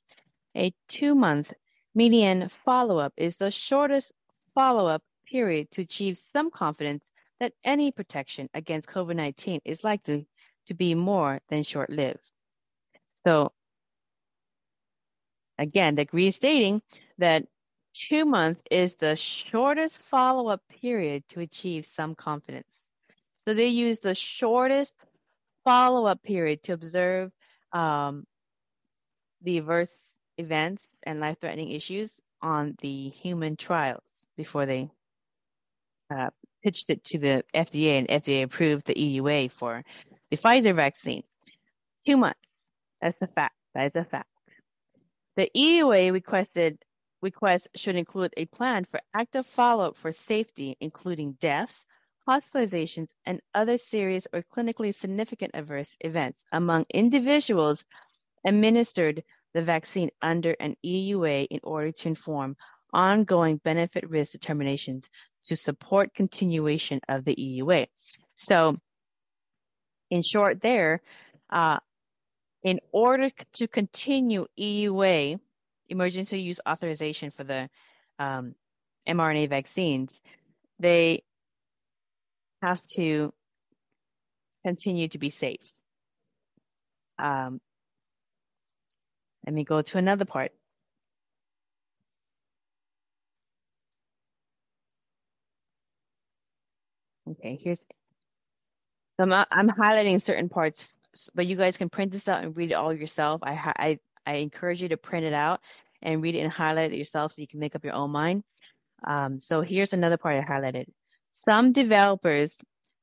B: A two month median follow up is the shortest follow up period to achieve some confidence that any protection against COVID 19 is likely to be more than short lived. So, again, the agree stating that two months is the shortest follow up period to achieve some confidence. So, they use the shortest follow up period to observe um, the adverse events and life threatening issues on the human trials before they uh, pitched it to the FDA and FDA approved the EUA for the Pfizer vaccine. Two months. That's a fact. That is a fact. The EUA requested request should include a plan for active follow-up for safety, including deaths, hospitalizations, and other serious or clinically significant adverse events among individuals administered the vaccine under an EUA in order to inform ongoing benefit risk determinations to support continuation of the EUA. So in short, there, uh, in order to continue EUA, emergency use authorization for the um, mRNA vaccines, they have to continue to be safe. Um, let me go to another part. Okay, here's so I'm, I'm highlighting certain parts, but you guys can print this out and read it all yourself. I, I, I encourage you to print it out and read it and highlight it yourself so you can make up your own mind. Um, so here's another part I highlighted. Some developers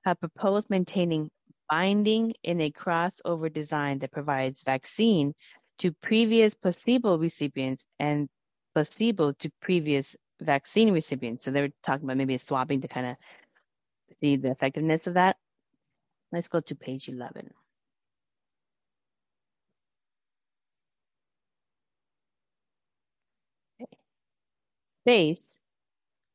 B: have proposed maintaining binding in a crossover design that provides vaccine to previous placebo recipients and placebo to previous vaccine recipients. So they're talking about maybe swapping to kind of see the effectiveness of that. Let's go to page 11. Based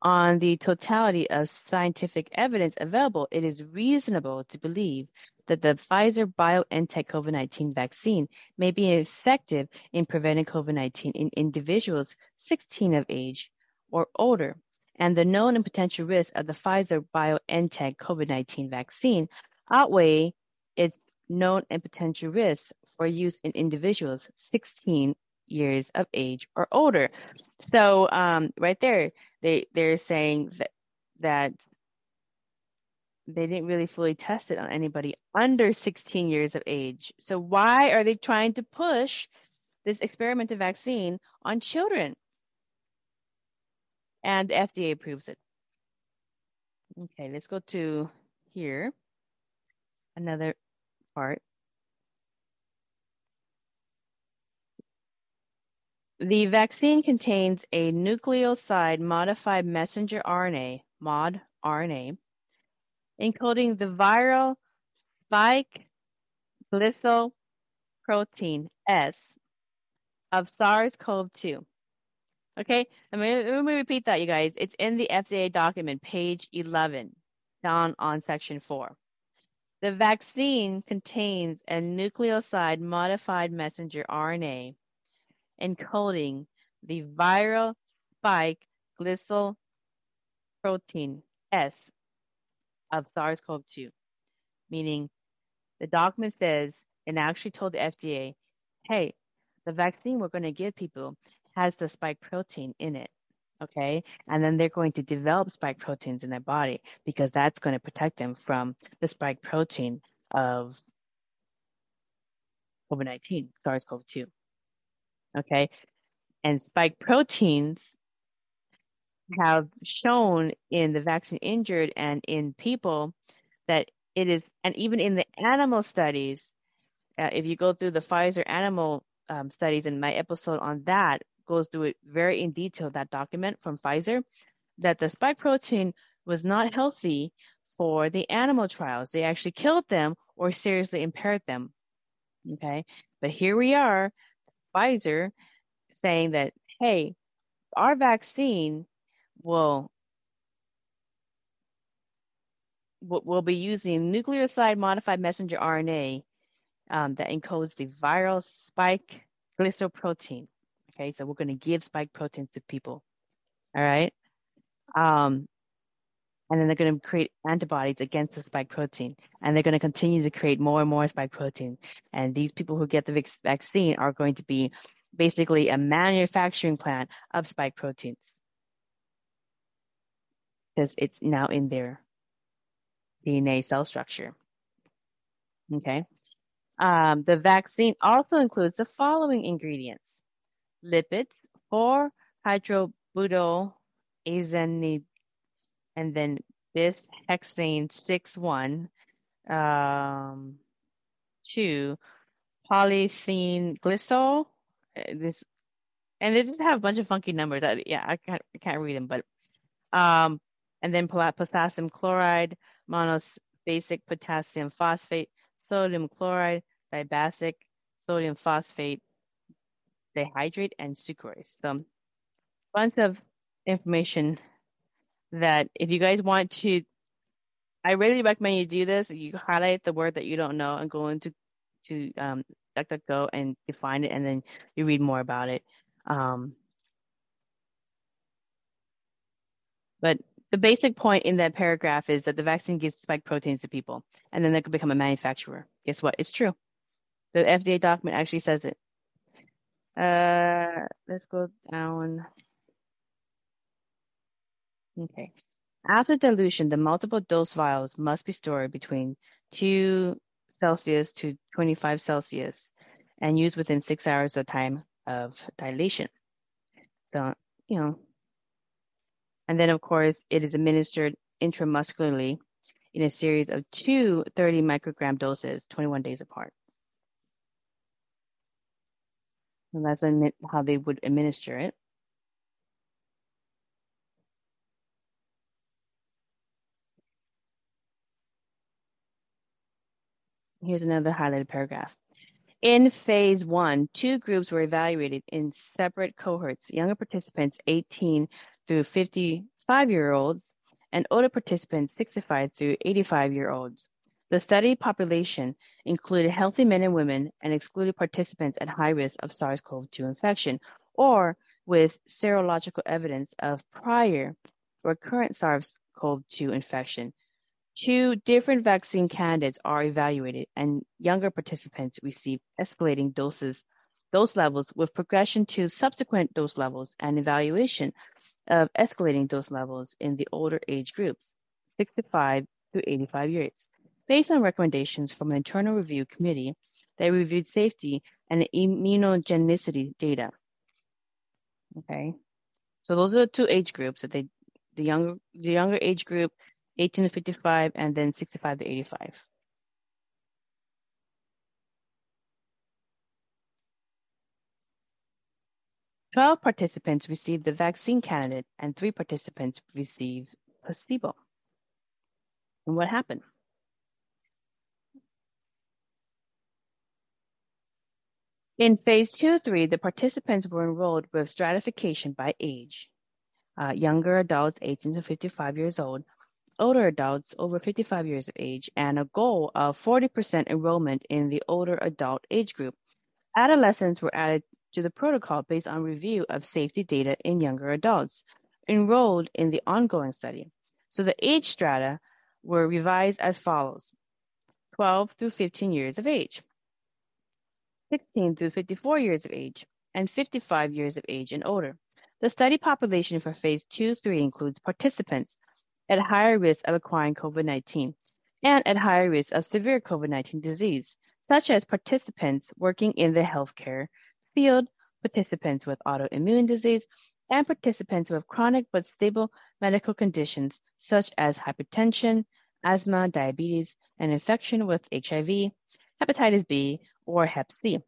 B: on the totality of scientific evidence available, it is reasonable to believe that the Pfizer BioNTech COVID 19 vaccine may be effective in preventing COVID 19 in individuals 16 of age or older, and the known and potential risks of the Pfizer BioNTech COVID 19 vaccine outweigh its known and potential risks for use in individuals 16 years of age or older. So um, right there, they they're saying that that they didn't really fully test it on anybody under 16 years of age. So why are they trying to push this experimental vaccine on children? And the FDA approves it. Okay, let's go to here another part. The vaccine contains a nucleoside modified messenger RNA, mod RNA, encoding the viral spike glycoprotein S of SARS CoV 2. Okay, let me, let me repeat that, you guys. It's in the FDA document, page 11, down on section 4. The vaccine contains a nucleoside modified messenger RNA encoding the viral spike glycoprotein S of SARS CoV 2, meaning the document says and I actually told the FDA, hey, the vaccine we're going to give people has the spike protein in it. Okay. And then they're going to develop spike proteins in their body because that's going to protect them from the spike protein of COVID 19, SARS CoV 2. Okay. And spike proteins have shown in the vaccine injured and in people that it is, and even in the animal studies, uh, if you go through the Pfizer animal um, studies in my episode on that, goes through it very in detail, that document from Pfizer, that the spike protein was not healthy for the animal trials. They actually killed them or seriously impaired them. Okay. But here we are, Pfizer saying that, hey, our vaccine will will be using nucleoside modified messenger RNA um, that encodes the viral spike glycoprotein. Okay, so we're going to give spike proteins to people. All right. Um, and then they're going to create antibodies against the spike protein. And they're going to continue to create more and more spike protein. And these people who get the vaccine are going to be basically a manufacturing plant of spike proteins because it's now in their DNA cell structure. Okay. Um, the vaccine also includes the following ingredients lipids, 4 hydrobutyl azenine, and then this hexane 6 1, um, 2 polythene glycol. This and they just have a bunch of funky numbers. I, yeah, I can't I can't read them, but um, and then potassium chloride, monobasic potassium phosphate, sodium chloride, dibasic, sodium phosphate, dihydrate, and sucrose. So, bunch of information that if you guys want to, I really recommend you do this. You highlight the word that you don't know and go into to um, DuckDuckGo and define it, and then you read more about it. Um, but the basic point in that paragraph is that the vaccine gives spike proteins to people, and then they could become a manufacturer. Guess what? It's true. The FDA document actually says it. Uh, let's go down. Okay. After dilution, the multiple dose vials must be stored between 2 Celsius to 25 Celsius and used within six hours of time of dilation. So, you know, and then, of course, it is administered intramuscularly in a series of two 30 microgram doses, 21 days apart. And that's how they would administer it. Here's another highlighted paragraph. In phase one, two groups were evaluated in separate cohorts. Younger participants, 18 through 55 year olds, and older participants, 65 through 85 year olds. The study population included healthy men and women and excluded participants at high risk of SARS CoV 2 infection or with serological evidence of prior or current SARS CoV 2 infection. Two different vaccine candidates are evaluated, and younger participants receive escalating doses, dose levels with progression to subsequent dose levels and evaluation of escalating dose levels in the older age groups, 65 to 85 years, based on recommendations from an internal review committee that reviewed safety and immunogenicity data. Okay, so those are the two age groups that they, the younger, the younger age group, 18 to 55, and then 65 to 85. 12 participants received the vaccine candidate and three participants received placebo. And what happened? In phase two, three, the participants were enrolled with stratification by age. Uh, younger adults 18 to 55 years old, older adults over 55 years of age, and a goal of 40% enrollment in the older adult age group. Adolescents were added to the protocol based on review of safety data in younger adults enrolled in the ongoing study. So the age strata were revised as follows 12 through 15 years of age. 16 through 54 years of age, and 55 years of age and older. The study population for phase 2 3 includes participants at higher risk of acquiring COVID 19 and at higher risk of severe COVID 19 disease, such as participants working in the healthcare field, participants with autoimmune disease, and participants with chronic but stable medical conditions such as hypertension, asthma, diabetes, and infection with HIV, hepatitis B, or Hep C.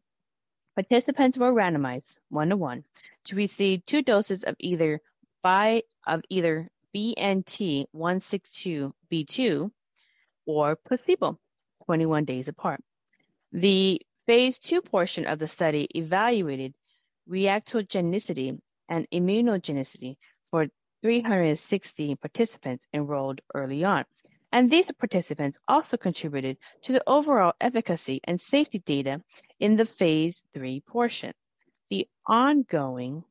B: Participants were randomized one to one to receive two doses of either by of either BNT 162b2 or placebo 21 days apart. The phase 2 portion of the study evaluated reactogenicity and immunogenicity for 360 participants enrolled early on and these participants also contributed to the overall efficacy and safety data in the phase 3 portion. The ongoing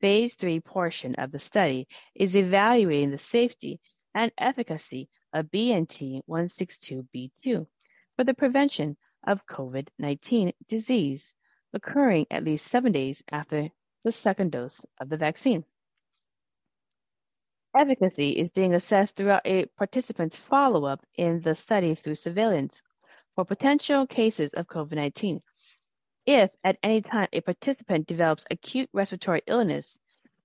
B: phase 3 portion of the study is evaluating the safety and efficacy of BNT 162b2 for the prevention of COVID 19 disease occurring at least seven days after the second dose of the vaccine efficacy is being assessed throughout a participant's follow-up in the study through surveillance for potential cases of COVID-19. If at any time a participant develops acute respiratory illness,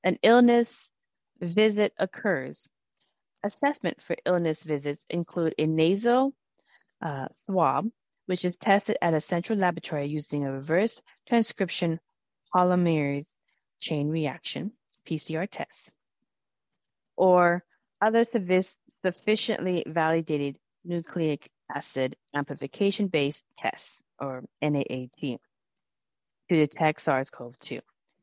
B: an illness visit occurs. Assessment for illness visits include a nasal uh, swab, which is tested at a central laboratory using a reverse transcription polymerase chain reaction, PCR test or other sufficiently validated nucleic acid amplification based tests, or NAAT, to detect SARS CoV 2.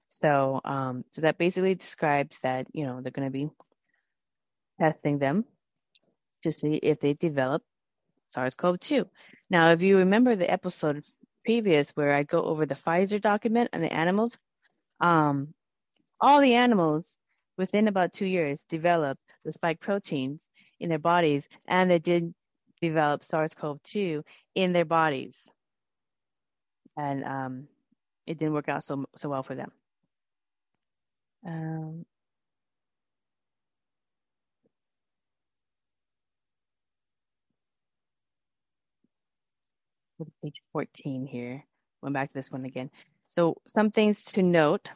B: So, um, so that basically describes that, you know, they're going to be testing them to see if they develop SARS CoV 2. Now, if you remember the episode previous where I go over the Pfizer document and the animals, um, all the animals within about two years developed the spike proteins in their bodies and they did develop SARS-CoV-2 in their bodies. And um, it didn't work out so, so well for them. Um, page 14 here. Going back to this one again. So some things to note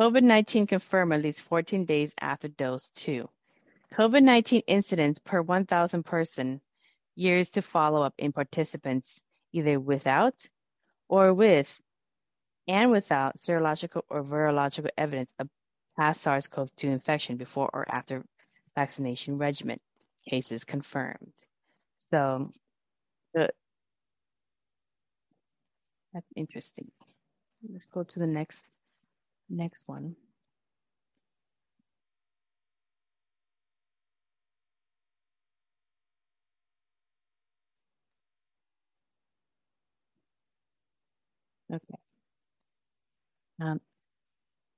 B: COVID-19 confirmed at least 14 days after dose 2. COVID-19 incidents per 1,000 person years to follow up in participants either without or with and without serological or virological evidence of past SARS-CoV-2 infection before or after vaccination regimen. Cases confirmed. So that's interesting. Let's go to the next Next one. Okay. Um,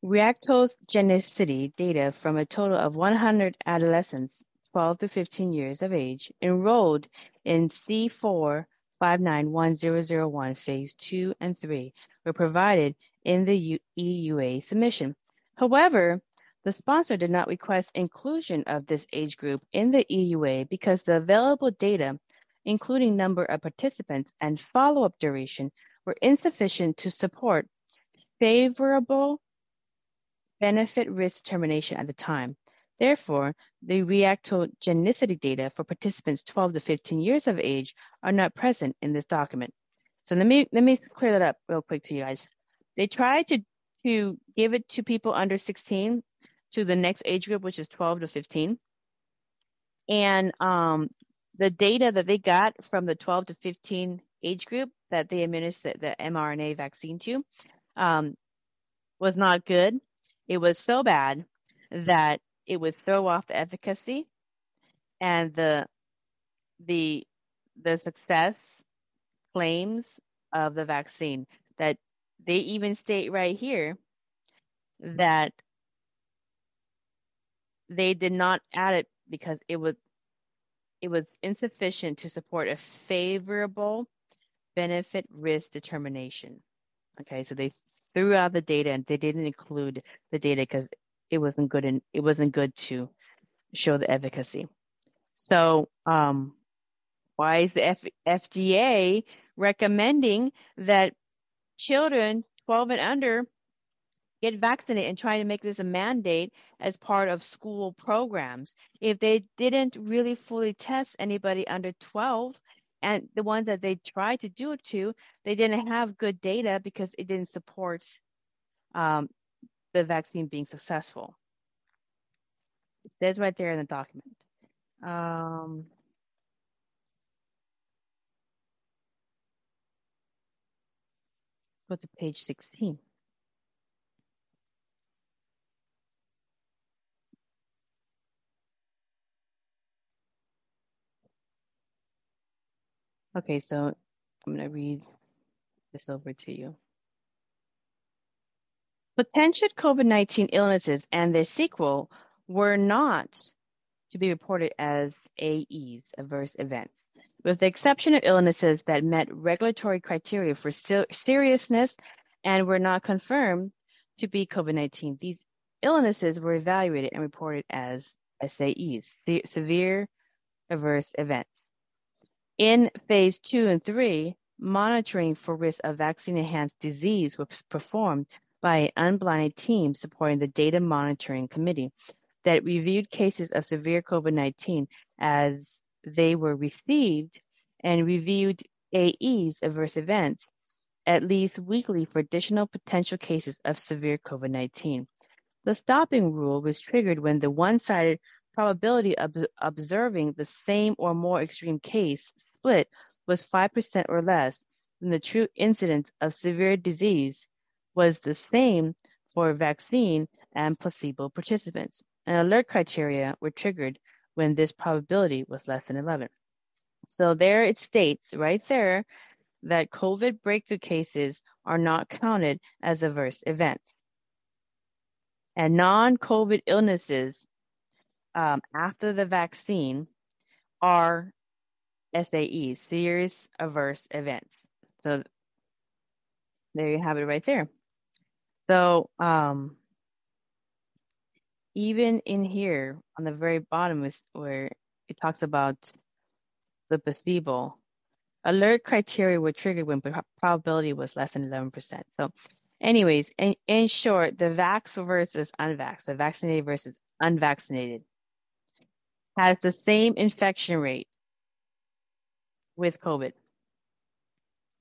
B: reactogenicity data from a total of 100 adolescents 12 to 15 years of age enrolled in C4 591001 phase 2 and 3 were provided in the EUA submission. However, the sponsor did not request inclusion of this age group in the EUA because the available data, including number of participants and follow-up duration, were insufficient to support favorable benefit risk termination at the time. Therefore, the reactogenicity data for participants 12 to 15 years of age are not present in this document. So let me let me clear that up real quick to you guys. They tried to to give it to people under 16 to the next age group, which is 12 to 15. And um, the data that they got from the 12 to 15 age group that they administered the mRNA vaccine to um, was not good. It was so bad that it would throw off the efficacy and the the the success claims of the vaccine that they even state right here that they did not add it because it was it was insufficient to support a favorable benefit risk determination. Okay, so they threw out the data and they didn't include the data because it wasn't good and it wasn't good to show the efficacy. So, um, why is the F- FDA recommending that children 12 and under get vaccinated and trying to make this a mandate as part of school programs. If they didn't really fully test anybody under 12, and the ones that they tried to do it to, they didn't have good data because it didn't support um, the vaccine being successful. That's right there in the document. Um, let's go to page 16. Okay, so I'm going to read this over to you. Potential COVID 19 illnesses and their sequel were not to be reported as AEs, adverse events, with the exception of illnesses that met regulatory criteria for seriousness and were not confirmed to be COVID 19. These illnesses were evaluated and reported as SAEs, severe adverse events. In phase two and three, monitoring for risk of vaccine enhanced disease was performed by an unblinded team supporting the Data Monitoring Committee that reviewed cases of severe COVID 19 as they were received and reviewed AEs, adverse events, at least weekly for additional potential cases of severe COVID 19. The stopping rule was triggered when the one sided probability of observing the same or more extreme case split was 5% or less, than the true incidence of severe disease was the same for vaccine and placebo participants. And alert criteria were triggered when this probability was less than 11. So there it states right there that COVID breakthrough cases are not counted as adverse events. And non COVID illnesses um, after the vaccine are SAEs, serious adverse events. So there you have it right there. So um, even in here on the very bottom is where it talks about the placebo, alert criteria were triggered when probability was less than 11%. So anyways, in, in short, the vax versus unvax, the vaccinated versus unvaccinated has the same infection rate with COVID,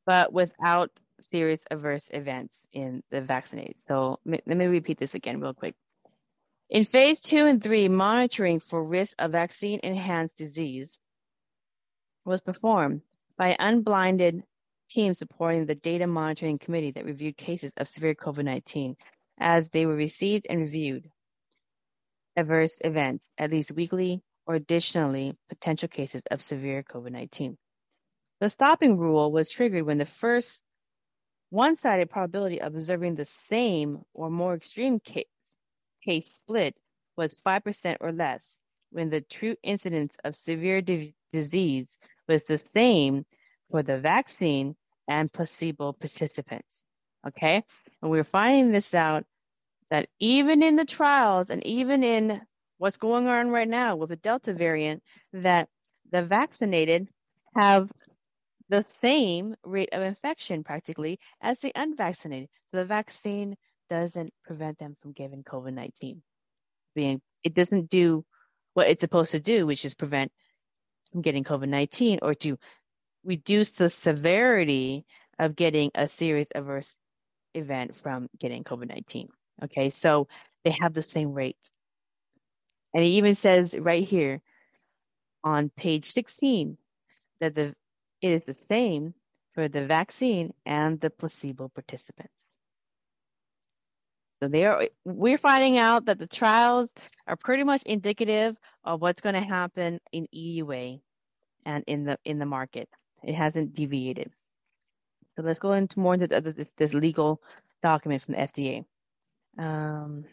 B: but without serious adverse events in the vaccinated. So let me repeat this again real quick. In phase two and three, monitoring for risk of vaccine enhanced disease was performed by unblinded team supporting the data monitoring committee that reviewed cases of severe COVID 19 as they were received and reviewed adverse events, at least weekly or additionally potential cases of severe COVID 19. The stopping rule was triggered when the first one sided probability of observing the same or more extreme case, case split was 5% or less, when the true incidence of severe di- disease was the same for the vaccine and placebo participants. Okay? And we're finding this out that even in the trials and even in what's going on right now with the Delta variant, that the vaccinated have the same rate of infection practically as the unvaccinated. So the vaccine doesn't prevent them from getting COVID 19. Being it doesn't do what it's supposed to do, which is prevent from getting COVID 19 or to reduce the severity of getting a serious adverse event from getting COVID 19. Okay, so they have the same rate. And it even says right here on page 16 that the it is the same for the vaccine and the placebo participants. So they are, we're finding out that the trials are pretty much indicative of what's going to happen in EUA and in the in the market. It hasn't deviated. So let's go into more into this, this legal document from the FDA. Um,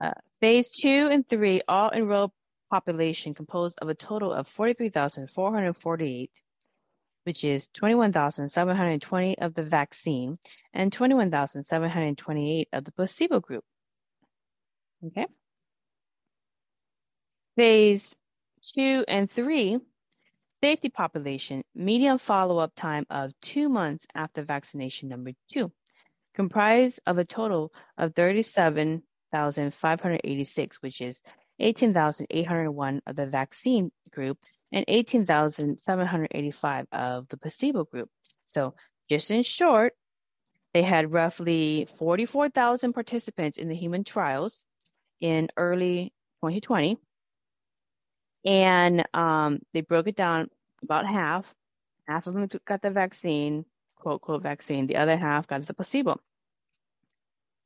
B: uh, phase two and three, all enrolled population composed of a total of 43,448, which is 21,720 of the vaccine and 21,728 of the placebo group. Okay. Phase two and three, safety population, median follow-up time of two months after vaccination number two, comprised of a total of 37,586, which is 18,801 of the vaccine group and 18,785 of the placebo group. So just in short, they had roughly 44,000 participants in the human trials in early 2020 and um, they broke it down about half. Half of them got the vaccine, quote, quote, vaccine. The other half got the placebo.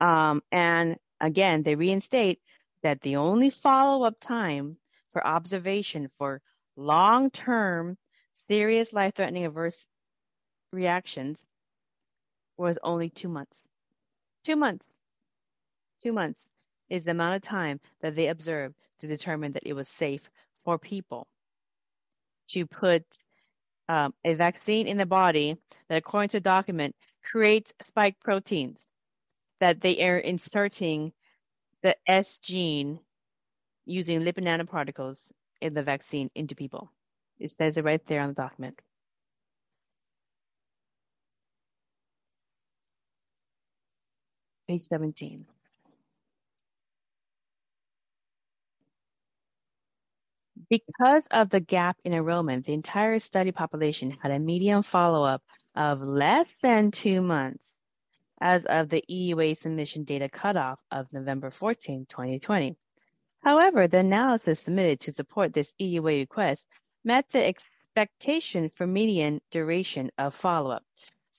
B: Um, and again, they reinstate that the only follow up time for observation for long term, serious, life threatening adverse reactions was only two months. Two months. Two months is the amount of time that they observed to determine that it was safe for people to put um, a vaccine in the body that, according to the document, creates spike proteins that they are inserting the S gene using lipid nanoparticles in the vaccine into people. It says it right there on the document. Page 17. Because of the gap in enrollment, the entire study population had a median follow-up of less than two months as of the EUA submission data cutoff of November 14, 2020. However, the analysis submitted to support this EUA request met the expectation for median duration of follow-up.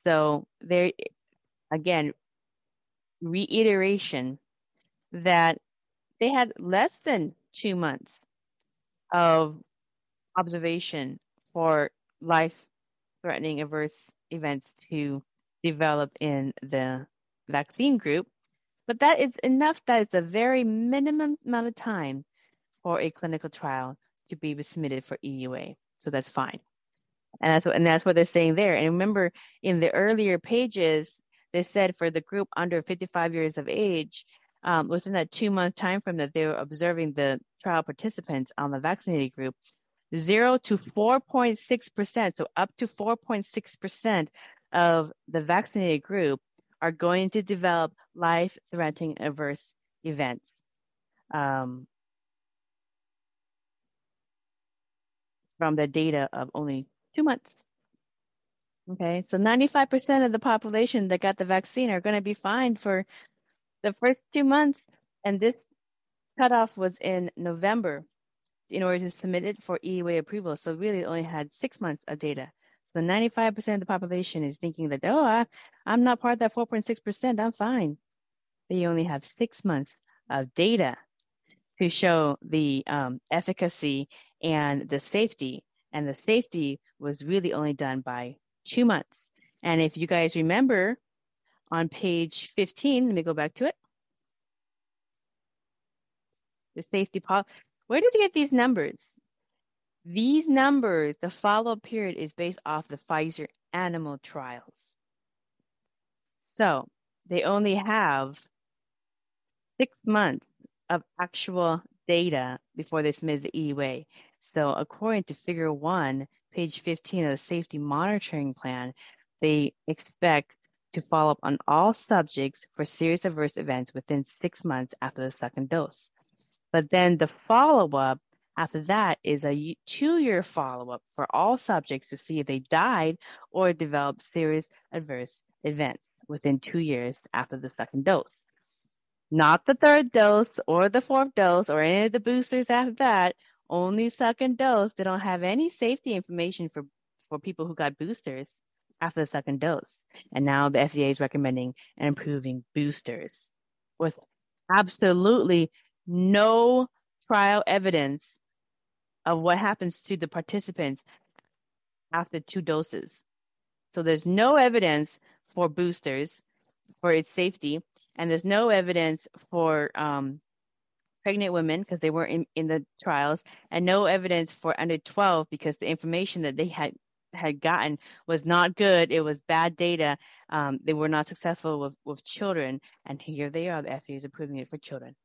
B: So there, again, reiteration that they had less than two months of observation for life threatening adverse events to develop in the vaccine group. But that is enough. That is the very minimum amount of time for a clinical trial to be submitted for EUA. So that's fine. And that's what, and that's what they're saying there. And remember, in the earlier pages, they said for the group under 55 years of age, um, within that two month time frame that they were observing the trial participants on the vaccinated group, zero to 4.6%, so up to 4.6% of the vaccinated group are going to develop life threatening adverse events. Um, from the data of only two months. Okay, so 95% of the population that got the vaccine are going to be fine for the first two months, and this cutoff was in November in order to submit it for EUA approval. So really only had six months of data. So 95% of the population is thinking that, oh, I, I'm not part of that 4.6%, I'm fine. But you only have six months of data to show the um, efficacy and the safety. And the safety was really only done by two months. And if you guys remember, on page 15, let me go back to it. The safety policy. Where did you get these numbers? These numbers, the follow-up period is based off the Pfizer animal trials. So they only have six months of actual data before they submit the EUA. So according to figure one, page 15 of the safety monitoring plan, they expect to follow up on all subjects for serious adverse events within six months after the second dose. But then the follow up after that is a two year follow up for all subjects to see if they died or developed serious adverse events within two years after the second dose. Not the third dose or the fourth dose or any of the boosters after that, only second dose. They don't have any safety information for, for people who got boosters after the second dose. And now the FDA is recommending and improving boosters with absolutely no trial evidence of what happens to the participants after two doses. So there's no evidence for boosters for its safety, and there's no evidence for um, pregnant women because they weren't in, in the trials, and no evidence for under 12 because the information that they had had gotten was not good. It was bad data. Um, they were not successful with, with children, and here they are. The FDA is approving it for children.